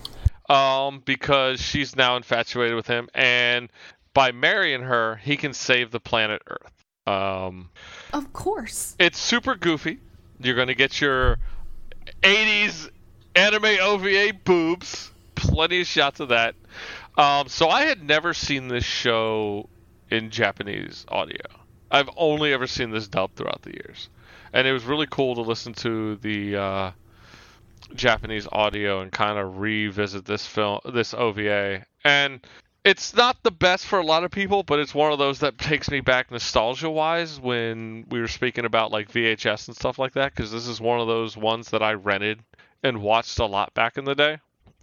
um, because she's now infatuated with him, and by marrying her, he can save the planet Earth. Um, Of course. it's super goofy. You're going to get your 80s anime OVA boobs, plenty of shots of that. Um, so I had never seen this show in Japanese audio. I've only ever seen this dubbed throughout the years, and it was really cool to listen to the uh, Japanese audio and kind of revisit this film, this OVA. And it's not the best for a lot of people, but it's one of those that takes me back nostalgia wise when we were speaking about like VHS and stuff like that. Because this is one of those ones that I rented and watched a lot back in the day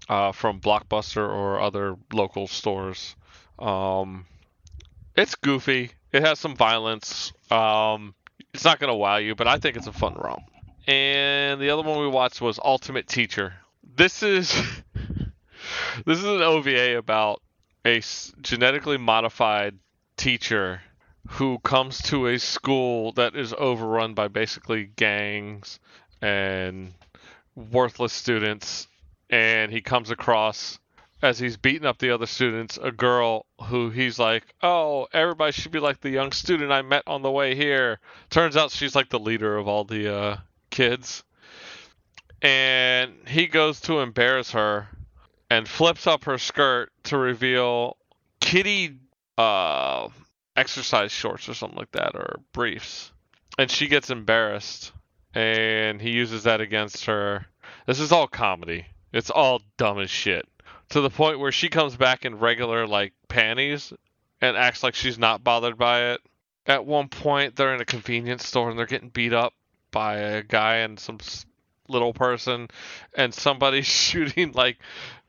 uh, from Blockbuster or other local stores. Um, it's goofy. It has some violence. Um, it's not gonna wow you, but I think it's a fun romp. And the other one we watched was Ultimate Teacher. This is this is an OVA about a genetically modified teacher who comes to a school that is overrun by basically gangs and worthless students and he comes across as he's beating up the other students a girl who he's like oh everybody should be like the young student i met on the way here. Turns out she's like the leader of all the uh, kids. And he goes to embarrass her and flips up her skirt to reveal kitty uh, exercise shorts or something like that or briefs. And she gets embarrassed and he uses that against her. This is all comedy it's all dumb as shit. To the point where she comes back in regular like panties and acts like she's not bothered by it. At one point they're in a convenience store and they're getting beat up by a guy and some little person and somebody's shooting like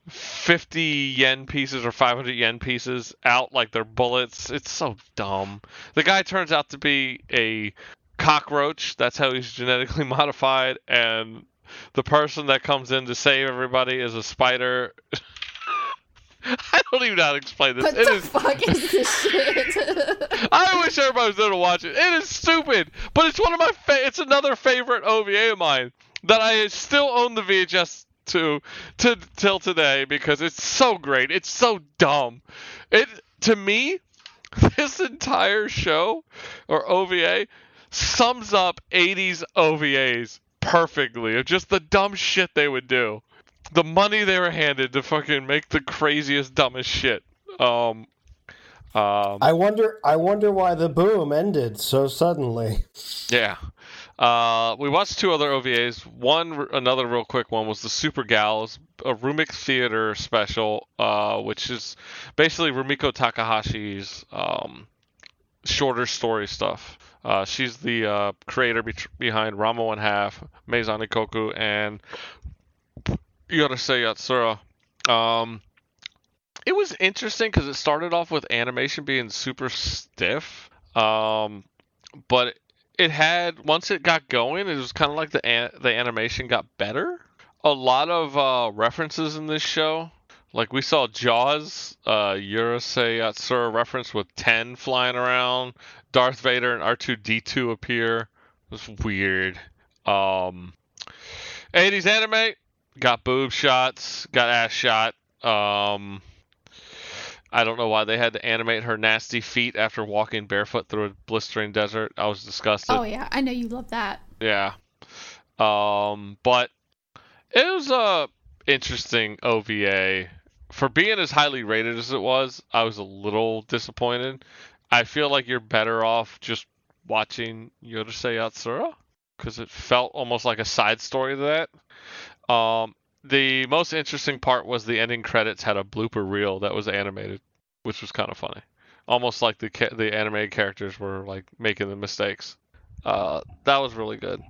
50 yen pieces or 500 yen pieces out like they're bullets. It's so dumb. The guy turns out to be a cockroach. That's how he's genetically modified and the person that comes in to save everybody is a spider I don't even know how to explain this. What It the is fuck is this shit? I wish everybody was there to watch it. It is stupid, but it's one of my fa- it's another favorite OVA of mine that I still own the VHS to to till today because it's so great. It's so dumb. It to me, this entire show or OVA sums up 80s OVAs perfectly of just the dumb shit they would do. The money they were handed to fucking make the craziest dumbest shit. Um um I wonder. I wonder why the boom ended so suddenly. Yeah. Uh, we watched two other OVAs. One, another real quick one, was the Super Gals, a Rumic Theater special, uh, which is basically Rumiko Takahashi's um, shorter story stuff. Uh, she's the uh, creator be- behind Ranma and Half, Maison Ikoku, and Urusei Yatsura. Um, it was interesting because it started off with animation being super stiff. Um, but it had once it got going, it was kind of like the an- the animation got better. A lot of uh, references in this show, like we saw Jaws, uh, Urusei Yatsura reference with Ten flying around, Darth Vader and R two D two appear. It was weird. Um, 80s anime got boob shots, got ass shot. Um, I don't know why they had to animate her nasty feet after walking barefoot through a blistering desert. I was disgusted. Oh yeah, I know you love that. Yeah. Um, but it was a interesting OVA. For being as highly rated as it was, I was a little disappointed. I feel like you're better off just watching Urusei Yatsura because it felt almost like a side story to that. Um, the most interesting part was the ending credits had a blooper reel that was animated, which was kind of funny. Almost like the ca- the animated characters were like making the mistakes. Uh, that was really good.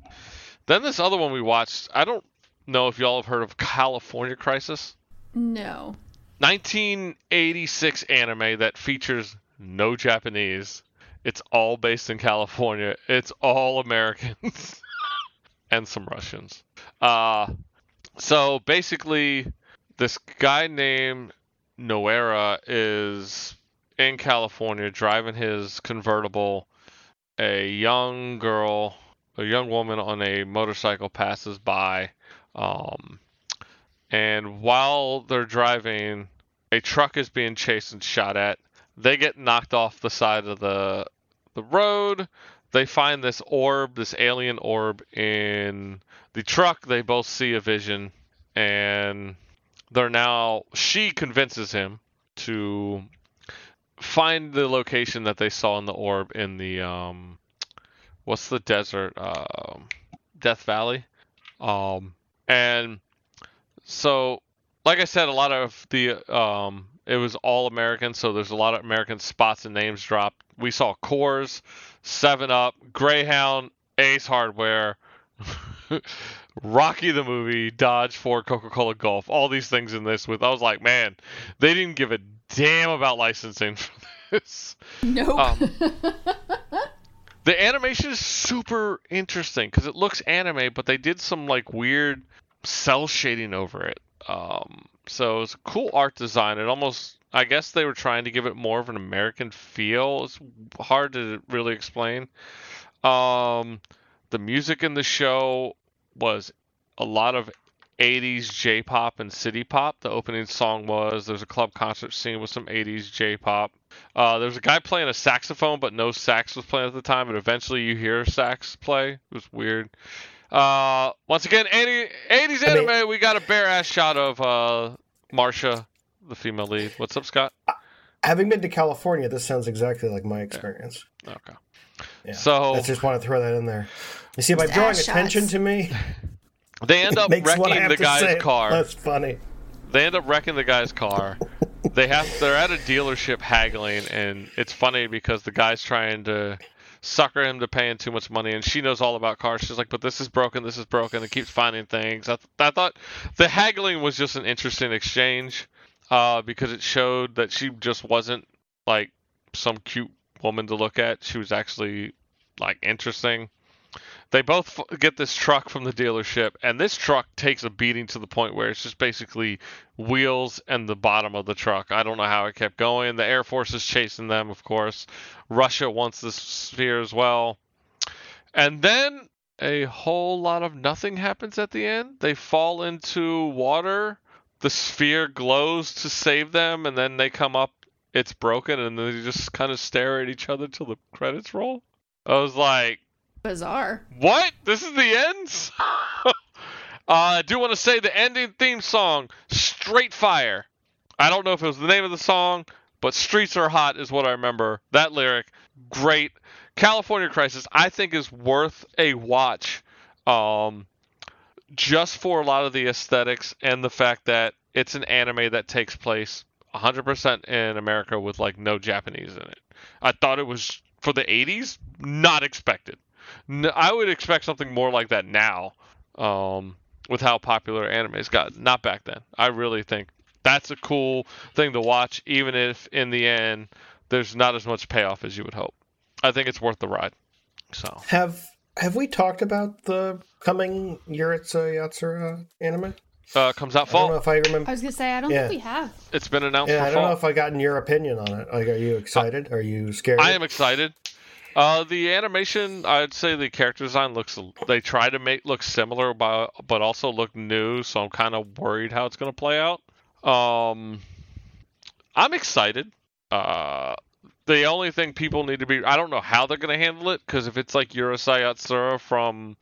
Then this other one we watched, I don't know if y'all have heard of California Crisis. No. 1986 anime that features no Japanese. It's all based in California. It's all Americans and some Russians. Uh, so basically, this guy named Noera is in California driving his convertible. A young girl, a young woman on a motorcycle passes by. Um, and while they're driving, a truck is being chased and shot at. They get knocked off the side of the the road. They find this orb, this alien orb in the truck. They both see a vision, and they're now. She convinces him to find the location that they saw in the orb in the um, what's the desert? Um, Death Valley. Um, and so, like I said, a lot of the um, it was all American, so there's a lot of American spots and names dropped. We saw Coors, Seven Up, Greyhound, Ace Hardware, Rocky the movie, Dodge, Ford, Coca-Cola, Golf, all these things in this. With I was like, man, they didn't give a damn about licensing for this. Nope. Um, the animation is super interesting because it looks anime, but they did some like weird cell shading over it. Um, so it's cool art design. It almost, I guess they were trying to give it more of an American feel. It's hard to really explain. Um, the music in the show was a lot of 80s J-pop and city pop. The opening song was there's a club concert scene with some 80s J-pop. Uh, there's a guy playing a saxophone, but no sax was playing at the time. And eventually you hear sax play. It was weird. Uh, once again, 80, 80s I mean- anime. we got a bare ass shot of uh, Marsha, the female lead. What's up, Scott? Having been to California, this sounds exactly like my experience. Okay. Yeah. So- I just want to throw that in there. You see, by Just drawing attention shots. to me, They end up makes what I wrecking the guy's say car. That's funny. they end up wrecking the guy's car. they have they're at a dealership haggling, and it's funny because the guy's trying to sucker him to paying too much money, and she knows all about cars. She's like, "But this is broken. This is broken," and keeps finding things. I, th- I thought the haggling was just an interesting exchange uh, because it showed that she just wasn't like some cute woman to look at. She was actually like interesting. They both get this truck from the dealership, and this truck takes a beating to the point where it's just basically wheels and the bottom of the truck. I don't know how it kept going. The Air Force is chasing them, of course. Russia wants this sphere as well. And then a whole lot of nothing happens at the end. They fall into water. The sphere glows to save them, and then they come up. It's broken, and they just kind of stare at each other till the credits roll. I was like, Bizarre. what? This is the end? uh, I do want to say the ending theme song, Straight Fire. I don't know if it was the name of the song, but Streets Are Hot is what I remember. That lyric, great. California Crisis, I think, is worth a watch um, just for a lot of the aesthetics and the fact that it's an anime that takes place 100% in America with like no Japanese in it. I thought it was for the 80s, not expected. N- I would expect something more like that now, um, with how popular anime's got. Not back then. I really think that's a cool thing to watch, even if in the end there's not as much payoff as you would hope. I think it's worth the ride. So Have have we talked about the coming Urusei Yatsura anime? uh, comes out fall. I don't know fall. if I remember. I was gonna say I don't Yeah. think we have. It's been announced Yeah, for I don't fall. know if I gotten your opinion on it. Like, are you excited? Are you scared? I am excited. Uh, the animation, I'd say the character design looks. They try to make look similar, but but also look new. So I'm kind of worried how it's going to play out. Um, I'm excited. Uh, the only thing people need to be I don't know how they're going to handle it because if it's like Urusei Yatsura from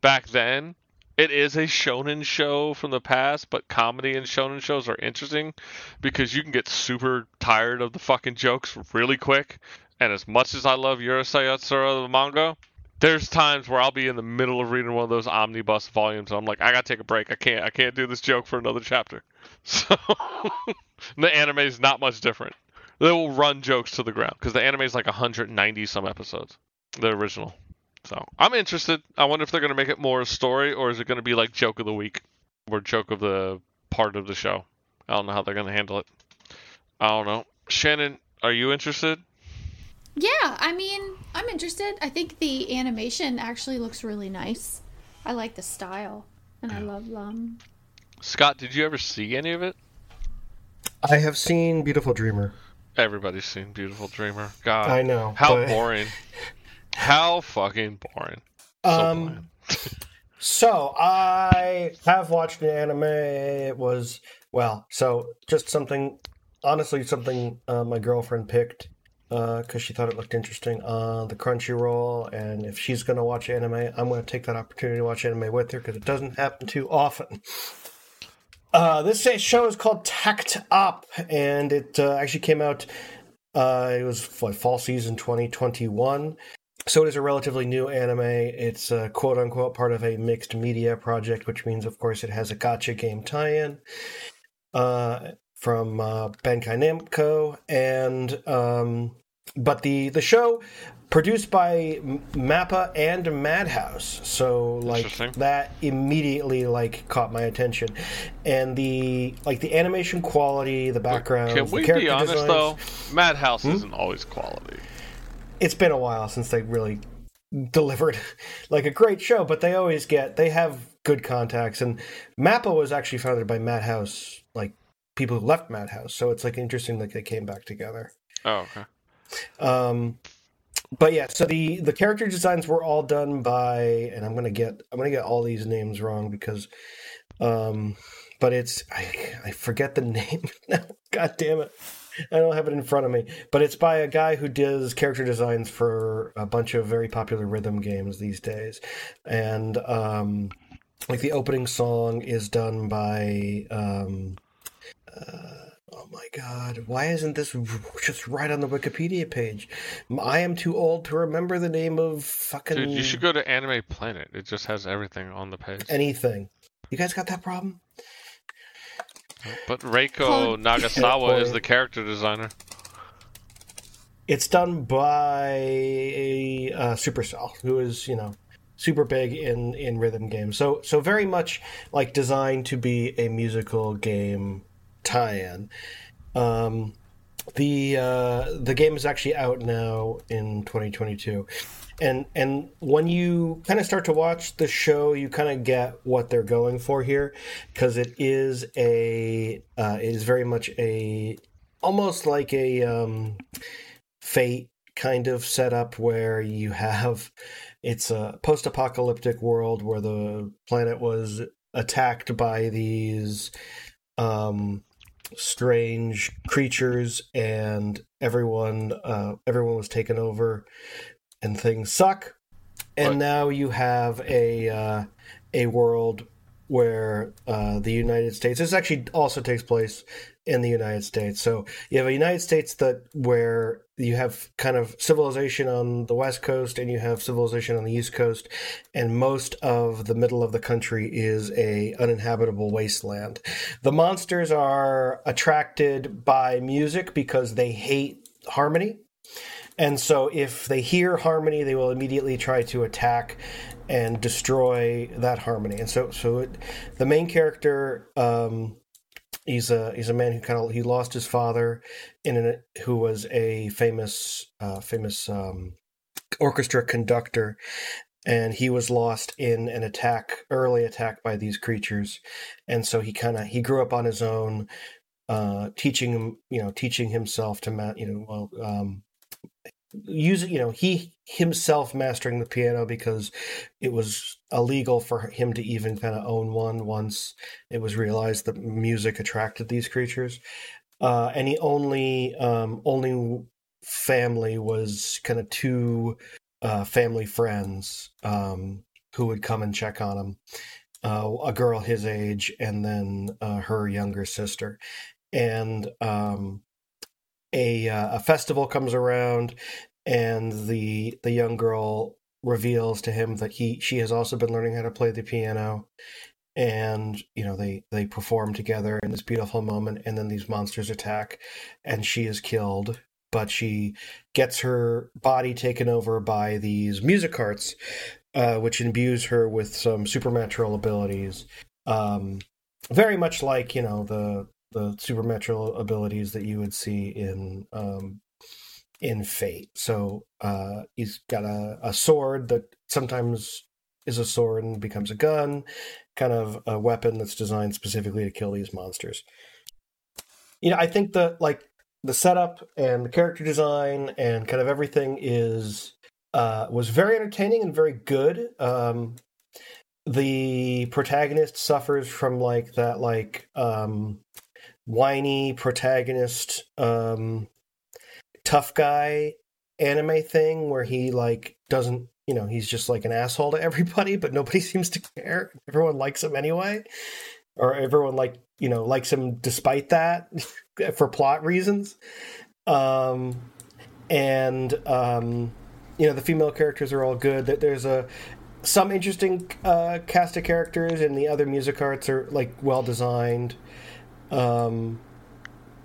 back then, it is a shonen show from the past, but comedy and shonen shows are interesting because you can get super tired of the fucking jokes really quick. And as much as I love Urusei Yatsura the manga, there's times where I'll be in the middle of reading one of those omnibus volumes and I'm like, I gotta take a break. I can't I can't do this joke for another chapter. So the anime is not much different. They will run jokes to the ground because the anime is like 190 some episodes, the original. So I'm interested. I wonder if they're gonna make it more a story or is it gonna be like joke of the week or joke of the part of the show. I don't know how they're gonna handle it. I don't know. Shannon, are you interested? Yeah, I mean, I'm interested. I think the animation actually looks really nice. I like the style, and I love Lum. Scott, did you ever see any of it? I have seen Beautiful Dreamer. Everybody's seen Beautiful Dreamer. God, I know. how but- boring. How fucking boring. So Um, bland. So I have watched an anime. It was well, so just something, honestly, something uh, my girlfriend picked because she thought it looked interesting on the Crunchyroll. And if she's going to watch anime, I'm going to take that opportunity to watch anime with her because it doesn't happen too often. Uh, this show is called Takt Op, and it uh, actually came out. Uh, it was what fall season 2021. So it is a relatively new anime. It's uh, quote unquote part of a mixed media project, which means, of course, it has a gacha game tie-in uh, from uh, Bandai Namco, and um, but the the show produced by M- Mappa and Madhouse. So like that immediately like caught my attention, and the like the animation quality, the background, Can we character be honest designs, though? Madhouse Hmm? isn't always quality. it's been a while since they really delivered like a great show, but they always get they have good contacts. And Mappa was actually founded by Madhouse, people who left Madhouse, so it's like interesting that they came back together. Oh, okay. Um, but yeah, so the the character designs were all done by, and I'm gonna get I'm gonna get all these names wrong because, um, but it's I I forget the name now. God damn it. I don't have it in front of me, but it's by a guy who does character designs for a bunch of very popular rhythm games these days, and um, like the opening song is done by um, uh, oh my god, why isn't this just right on the Wikipedia page? I am too old to remember the name of fucking Dude, you should go to Anime Planet. It just has everything on the page. anything. You guys got that problem? But Reiko Called- Nagasawa is the character designer. It's done by uh, Supercell, who is you know super big in in rhythm games. So so very much like designed to be a musical game tie-in. Um, the uh, the game is actually out now in 2022, and and when you kind of start to watch the show, you kind of get what they're going for here, because it is a uh, it is very much a almost like a um, fate kind of setup where you have it's a post-apocalyptic world where the planet was attacked by these um strange creatures and everyone uh everyone was taken over and things suck and What? now you have a uh a world where uh the United States this actually also takes place in the United States. So you have a United States that where you have kind of civilization on the west coast and you have civilization on the east coast and most of the middle of the country is a uninhabitable wasteland. The monsters are attracted by music because they hate harmony. And so if they hear harmony they will immediately try to attack and destroy that harmony. And so so it, the main character um he's a he's a man who kind of he lost his father in an who was a famous uh famous um orchestra conductor and he was lost in an attack early attack by these creatures. And so he kind of he grew up on his own uh teaching him you know teaching himself to ma- you know well um using you know he himself mastering the piano because it was illegal for him to even kind of own one once it was realized that music attracted these creatures uh, and he only um, only family was kind of two uh, family friends um, who would come and check on him. Uh, a girl his age, and then uh, her younger sister, and um, a uh, a festival comes around, and the the young girl reveals to him that he she has also been learning how to play the piano. And you know they they perform together in this beautiful moment and then these monsters attack and she is killed. But she gets her body taken over by these Musicarts uh, which imbues her with some supernatural abilities. Um, very much like you know the the supernatural abilities that you would see in um, in Fate. So uh, he's got a, a sword that sometimes is a sword and becomes a gun, kind of a weapon that's designed specifically to kill these monsters. You know, I think that like the setup and the character design and kind of everything is uh, was very entertaining and very good. Um, the protagonist suffers from like that like um, whiny protagonist um, tough guy anime thing where he like doesn't you know he's just like an asshole to everybody but nobody seems to care. Everyone likes him anyway. Or everyone like you know likes him despite that for plot reasons. Um and um you know the female characters are all good. That there's a some interesting uh cast of characters and the other Musicarts are like well designed um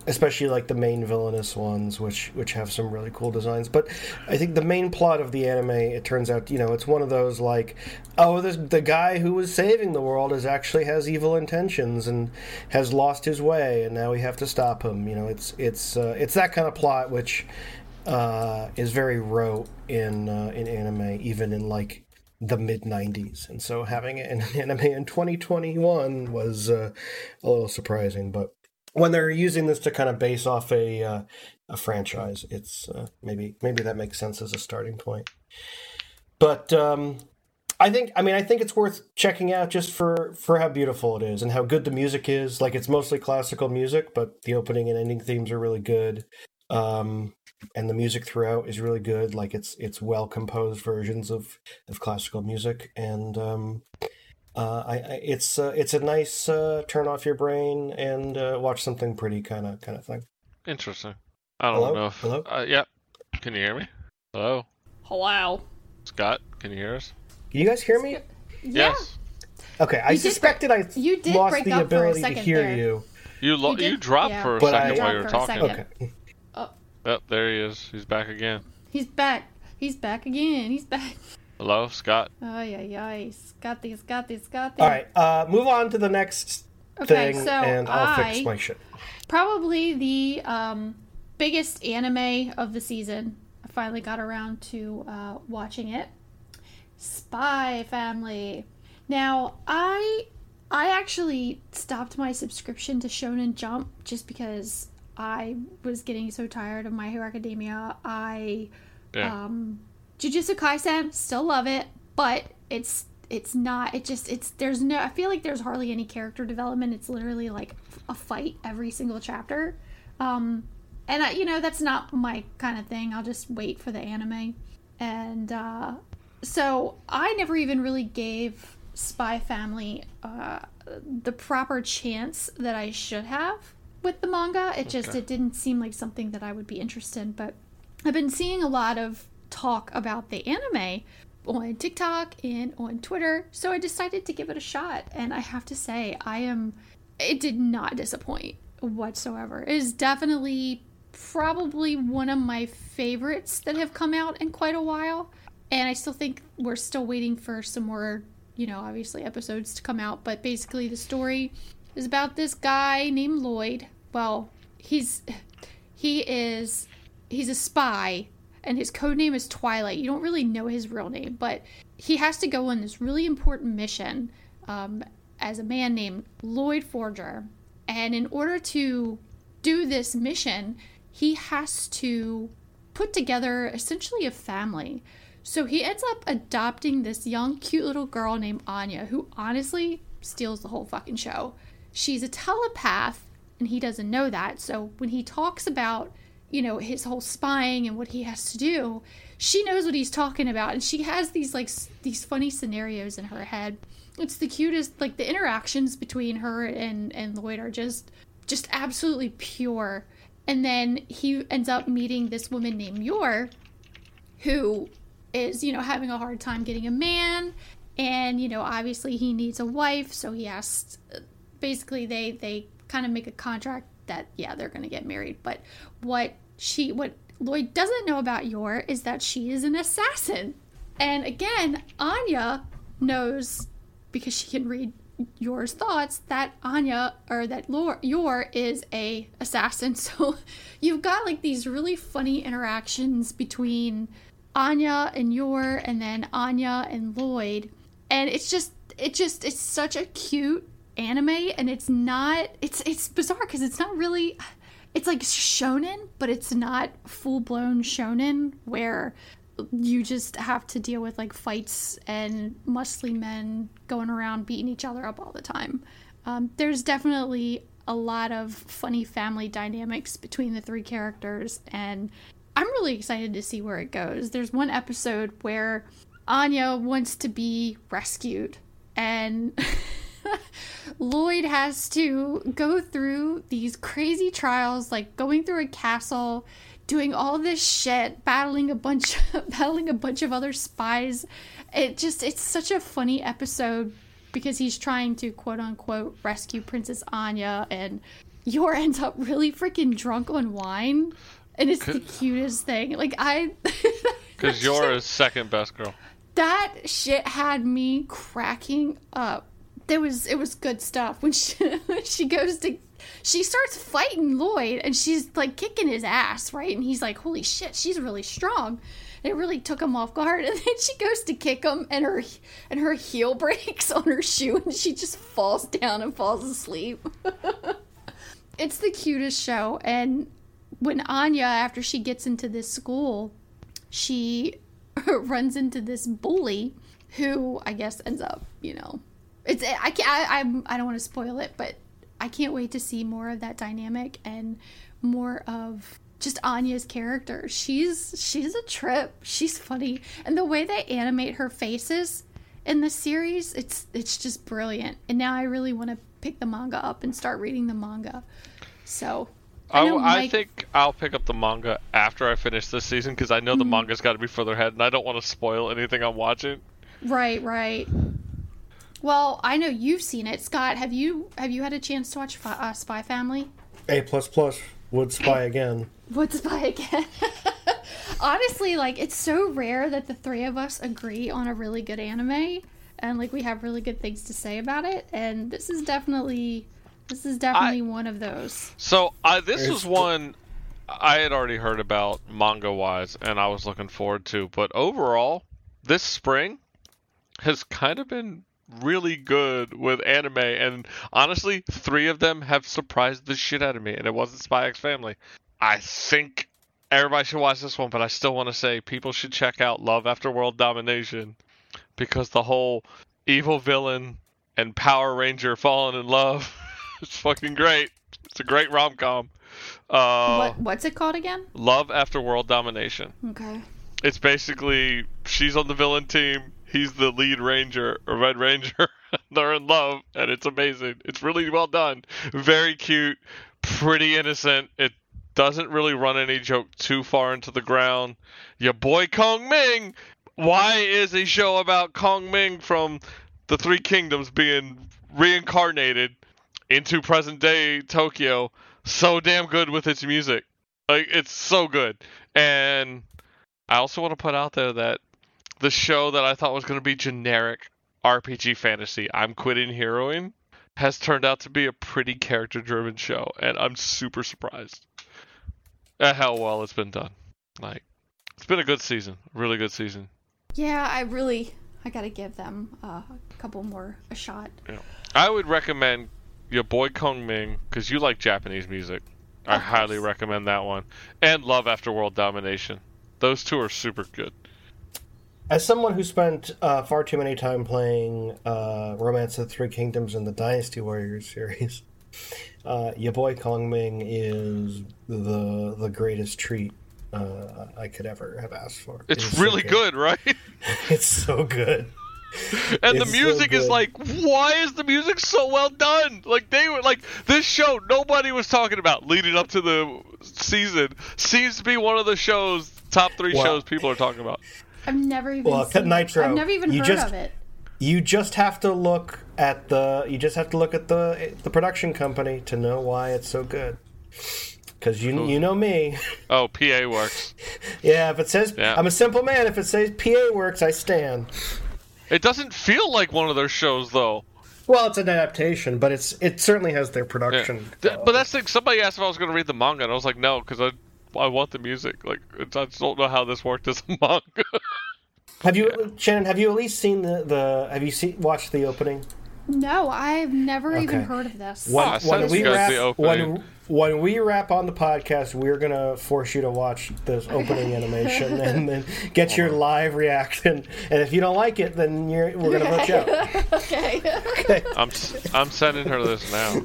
especially like the main villainous ones which which have some really cool designs. But i think the main plot of the anime it turns out you know it's one of those like oh this the guy who was saving the world is actually has evil intentions and has lost his way and now we have to stop him. You know it's it's uh, it's that kind of plot which uh, is very rote in uh, in anime even in like the mid 90s and so having it in an anime in 2021 was uh, a little surprising but when they're using this to kind of base off a uh, a franchise, it's uh, maybe maybe that makes sense as a starting point. But um, I think I mean I think it's worth checking out just for for how beautiful it is and how good the music is. Like it's mostly classical music, but the opening and ending themes are really good. Um, and the music throughout is really good. Like it's it's well composed versions of of classical music, and um, uh, I, I, it's uh, it's a nice uh, turn off your brain and uh, watch something pretty kind of kind of thing. Interesting. I don't Hello? know if. Hello? Uh, yeah. Can you hear me? Hello, Hello. Scott. Can you hear us? Can you guys hear me? Yeah. Yes. Okay, I You did suspected I you did lost break the up for a ability to second hear there. you. You lo- You you, dropped yeah. for a But second I- while you were Dropped for a talking. second. Okay, Yep, there he is. He's back again. He's back. He's back again. He's back. Hello, Scott. Ay, yeah, yeah, Scotty, Scotty, Scotty. all right. Uh, move on to the next Okay, thing, so and I'll I fix my shit. probably the um, biggest anime of the season. I finally got around to uh, watching it. Spy Family. Now, I I actually stopped my subscription to Shonen Jump just because I was getting so tired of My Hero Academia. I Yeah. um Jujutsu Kaisen, still love it, but it's it's not it just it's there's no I feel like there's hardly any character development. It's literally like a fight every single chapter. Um and I, you know that's not my kind of thing. I'll just wait for the anime. And uh so I never even really gave Spy Family uh the proper chance that I should have with the manga. It just it didn't seem like something that I would be interested in, but I've been seeing a lot of talk about the anime on TikTok and on Twitter, so I decided to give it a shot. And I have to say, I am. It did not disappoint whatsoever. It is definitely probably one of my favorites that have come out in quite a while. And I still think we're still waiting for some more, you know, obviously episodes to come out. But basically, the story is about this guy named Lloyd. Well, he's he is he's a spy and his code name is Twilight. You don't really know his real name, but he has to go on this really important mission um, as a man named Lloyd Forger. And in order to do this mission, he has to put together essentially a family. So he ends up adopting this young, cute little girl named Anya, who honestly steals the whole fucking show. She's a telepath and he doesn't know that. So when he talks about, you know, his whole spying and what he has to do, she knows what he's talking about and she has these like s- these funny scenarios in her head. It's the cutest like the interactions between her and and Lloyd are just just absolutely pure. And then he ends up meeting this woman named Yor who is, you know, having a hard time getting a man and, you know, obviously he needs a wife, so he asks basically they they kind of make a contract that yeah, they're going to get married. But what she what Lloyd doesn't know about Yor is that she is an assassin. And again, Anya knows because she can read Yor's thoughts that Anya or that Yor is a assassin. So you've got like these really funny interactions between Anya and Yor and then Anya and Lloyd. And it's just it just it's such a cute anime and it's not it's it's bizarre because it's not really it's like shonen, but it's not full blown shonen where you just have to deal with like fights and muscly men going around beating each other up all the time. Um, there's definitely a lot of funny family dynamics between the three characters, and I'm really excited to see where it goes. There's one episode where Anya wants to be rescued, and Lloyd has to go through these crazy trials, like going through a castle, doing all this shit, battling a bunch, battling a bunch of other spies. It just, it's such a funny episode because he's trying to quote unquote rescue Princess Anya, and Yor ends up really freaking drunk on wine, and it's the cutest thing. Like I, Because you're a second best girl. that shit had me cracking up. There was it was good stuff when she she goes to she starts fighting Lloyd and she's like kicking his ass, right? And he's like, "Holy shit, she's really strong." It really took him off guard. And then she goes to kick him, and her and her heel breaks on her shoe, and she just falls down and falls asleep. it's the cutest show. And when Anya, after she gets into this school, she runs into this bully who I guess ends up, you know, it's I can't I, I'm I don't want to spoil it, but I can't wait to see more of that dynamic and more of just Anya's character. She's she's a trip. She's funny, and the way they animate her faces in the series, it's it's just brilliant. And now I really want to pick the manga up and start reading the manga. So I, I Mike- think I'll pick up the manga after I finish this season because I know Mm-hmm. the manga's got to be further ahead, and I don't want to spoil anything I'm watching. Right, right. Well, I know you've seen it, Scott. Have you have you had a chance to watch Fi- uh, Spy Family? A plus plus would spy again. would Spy again? Honestly, like it's so rare that the three of us agree on a really good anime, and like we have really good things to say about it. And this is definitely this is definitely one of those. So I this There's was the- one I had already heard about manga wise, and I was looking forward to. But overall, this spring has kind of been really good with anime, and honestly, three of them have surprised the shit out of me, and it wasn't Spy X Family. I think everybody should watch this one, but I still want to say people should check out Love After World Domination because the whole evil villain and Power Ranger falling in love is fucking great. It's a great rom com. Uh, what what's it called again? Love After World Domination. Okay. It's basically she's on the villain team, he's the lead ranger, or Red Ranger. They're in love, and it's amazing. It's really well done. Very cute, pretty innocent. It doesn't really run any joke too far into the ground. Your boy Kong Ming. Why is a show about Kong Ming from the Three Kingdoms being reincarnated into present day Tokyo so damn good with its music? Like it's so good. And I also want to put out there that the show that I thought was going to be generic RPG fantasy, I'm Quitting Heroing, has turned out to be a pretty character driven show, and I'm super surprised at how well it's been done. Like, it's been a good season, really good season. Yeah, I really I gotta give them uh, a couple more a shot. Yeah. I would recommend your boy Kong Ming because you like Japanese music. I highly recommend that one, and Love After World Domination. Those two are super good. As someone who spent uh, far too many time playing uh, Romance of the Three Kingdoms and the Dynasty Warriors series, uh, your boy Kong Ming is the the greatest treat uh, I could ever have asked for. It It's is so really good, right? It's so good. And It's the so music is like, why is the music so well done? Like they were like this show nobody was talking about leading up to the season seems to be one of the shows top three Well- shows people are talking about. I've never even Well, seen Nitro, I've never even you heard just- of it. You just have to look at the you just have to look at the the production company to know why it's so good. Because you you know me, Oh, PA works. yeah. If it says Yeah. I'm a simple man, if it says PA works, I stand. It doesn't feel like one of their shows though. Well, it's an adaptation, but it's it certainly has their Yeah. production. Th- but that's the thing. Somebody asked if I was going to read the manga, and I was like, no, because I I want the music. Like it's, I just don't know how this worked as a manga. Have you, Shannon? Have you at least seen the the? Have you seen watched the opening? No, I've never even heard of this. When, I sent when you we guys wrap the opening. when when we wrap on the podcast, we're gonna force you to watch this opening animation and then get your live reaction. And if you don't like it, then you're, we're gonna vote you out. okay. okay. I'm s- I'm sending her this now.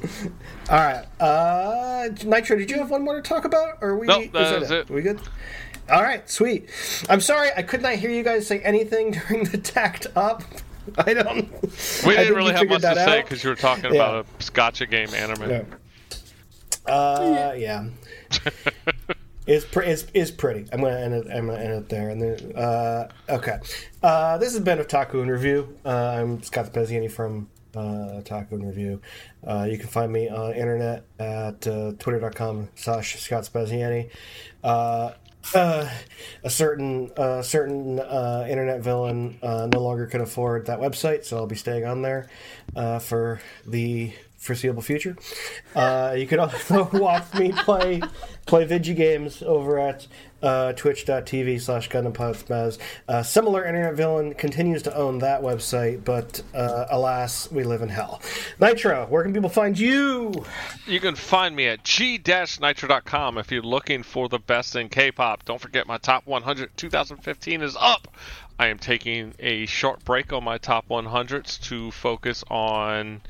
All right, uh, Nitro, did you have one more to talk about? Or are we? Nope, is that is it. We good? All right, sweet. I'm sorry I could not hear you guys say anything during the Takt Op. I don't. We I didn't really have much to that say because you were talking Yeah. about a gacha game anime. Yeah. Uh, yeah. Is pre- is is pretty. I'm gonna end it. I'm gonna end it there. And then, uh, okay. Uh, this has been a Taco in Review. Uh, I'm Scott Speziani from uh, Taco in Review. Uh, you can find me on internet at uh, twitter.com slash Scott Speziani. Uh, uh, a certain uh, certain uh, internet villain uh, no longer can afford that website, so I'll be staying on there uh, for the foreseeable future. Uh, you can also watch me play play video games over at uh, twitch.tv slash GundamPodSmaz. Uh, similar internet villain continues to own that website, but uh, alas, we live in hell. Nitro, where can people find you? You can find me at g-nitro.com if you're looking for the best in K-pop. Don't forget my top 100 2015 is up. I am taking a short break on my top 100s to focus on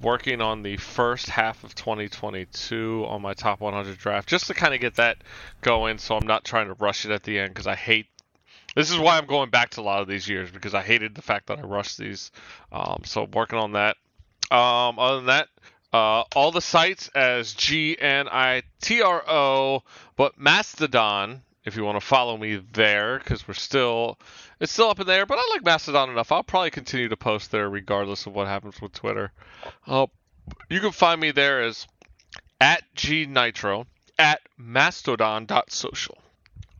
working on the first half of 2022 on my top 100 draft just to kind of get that going so I'm not trying to rush it at the end because I hate this is why I'm going back to a lot of these years because I hated the fact that I rushed these. Um, so working on that. Um, other than that, uh, all the sites as G N I T R O, but Mastodon. If you want to follow me there, because we're still, it's still up in there. But I like Mastodon enough. I'll probably continue to post there regardless of what happens with Twitter. Uh, you can find me there as at gnitro Nitro at mastodon.social.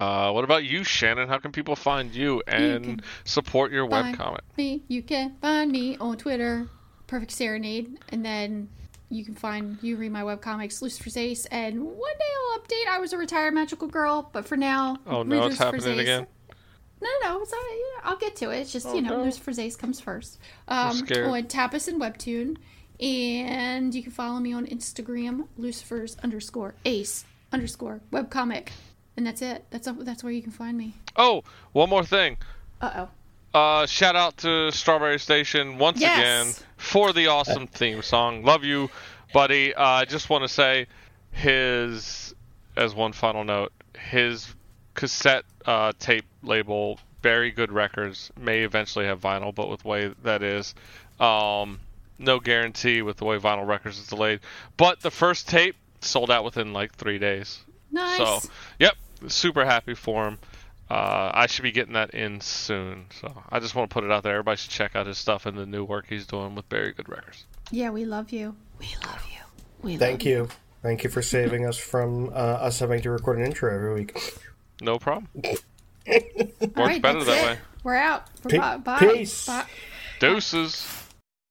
Uh, what about you, Shannon? How can people find you and can support your Find webcomic? me. You can find me on Twitter, Perfect Serenade, and then you can find you read my webcomics, Lucifer's Ace, and one day I'll update. I was a retired magical girl, but for now, Oh no, it's happening Ace- again. No, no, no, it's all right. I'll get to it. It's just Oh, you know, no. Lucifer's Ace comes first. Um, scared. on Tapas and Webtoon, and you can follow me on Instagram, Lucifer's underscore Ace underscore webcomic, and that's it. That's that's where you can find me. Oh, one more thing. Uh oh. Uh, shout out to Strawberry Station once Yes. again for the awesome theme song. Love you, buddy. Uh, I just want to say his, as one final note, his cassette uh, tape label, Very Good Records, may eventually have vinyl, but with the way that is, um, no guarantee with the way vinyl records is delayed. But the first tape sold out within like three days. Nice. So, yep, super happy for him. Uh, I should be getting that in soon. So I just want to put it out there. Everybody should check out his stuff and the new work he's doing with Very Good Records. Yeah, we love you. We love you. We Thank you. Thank you for saving us from uh, us having to record an intro every week. No problem. Works right, better that it. way. We're out. Pe- Bye. Bye. peace. Bye. Deuces.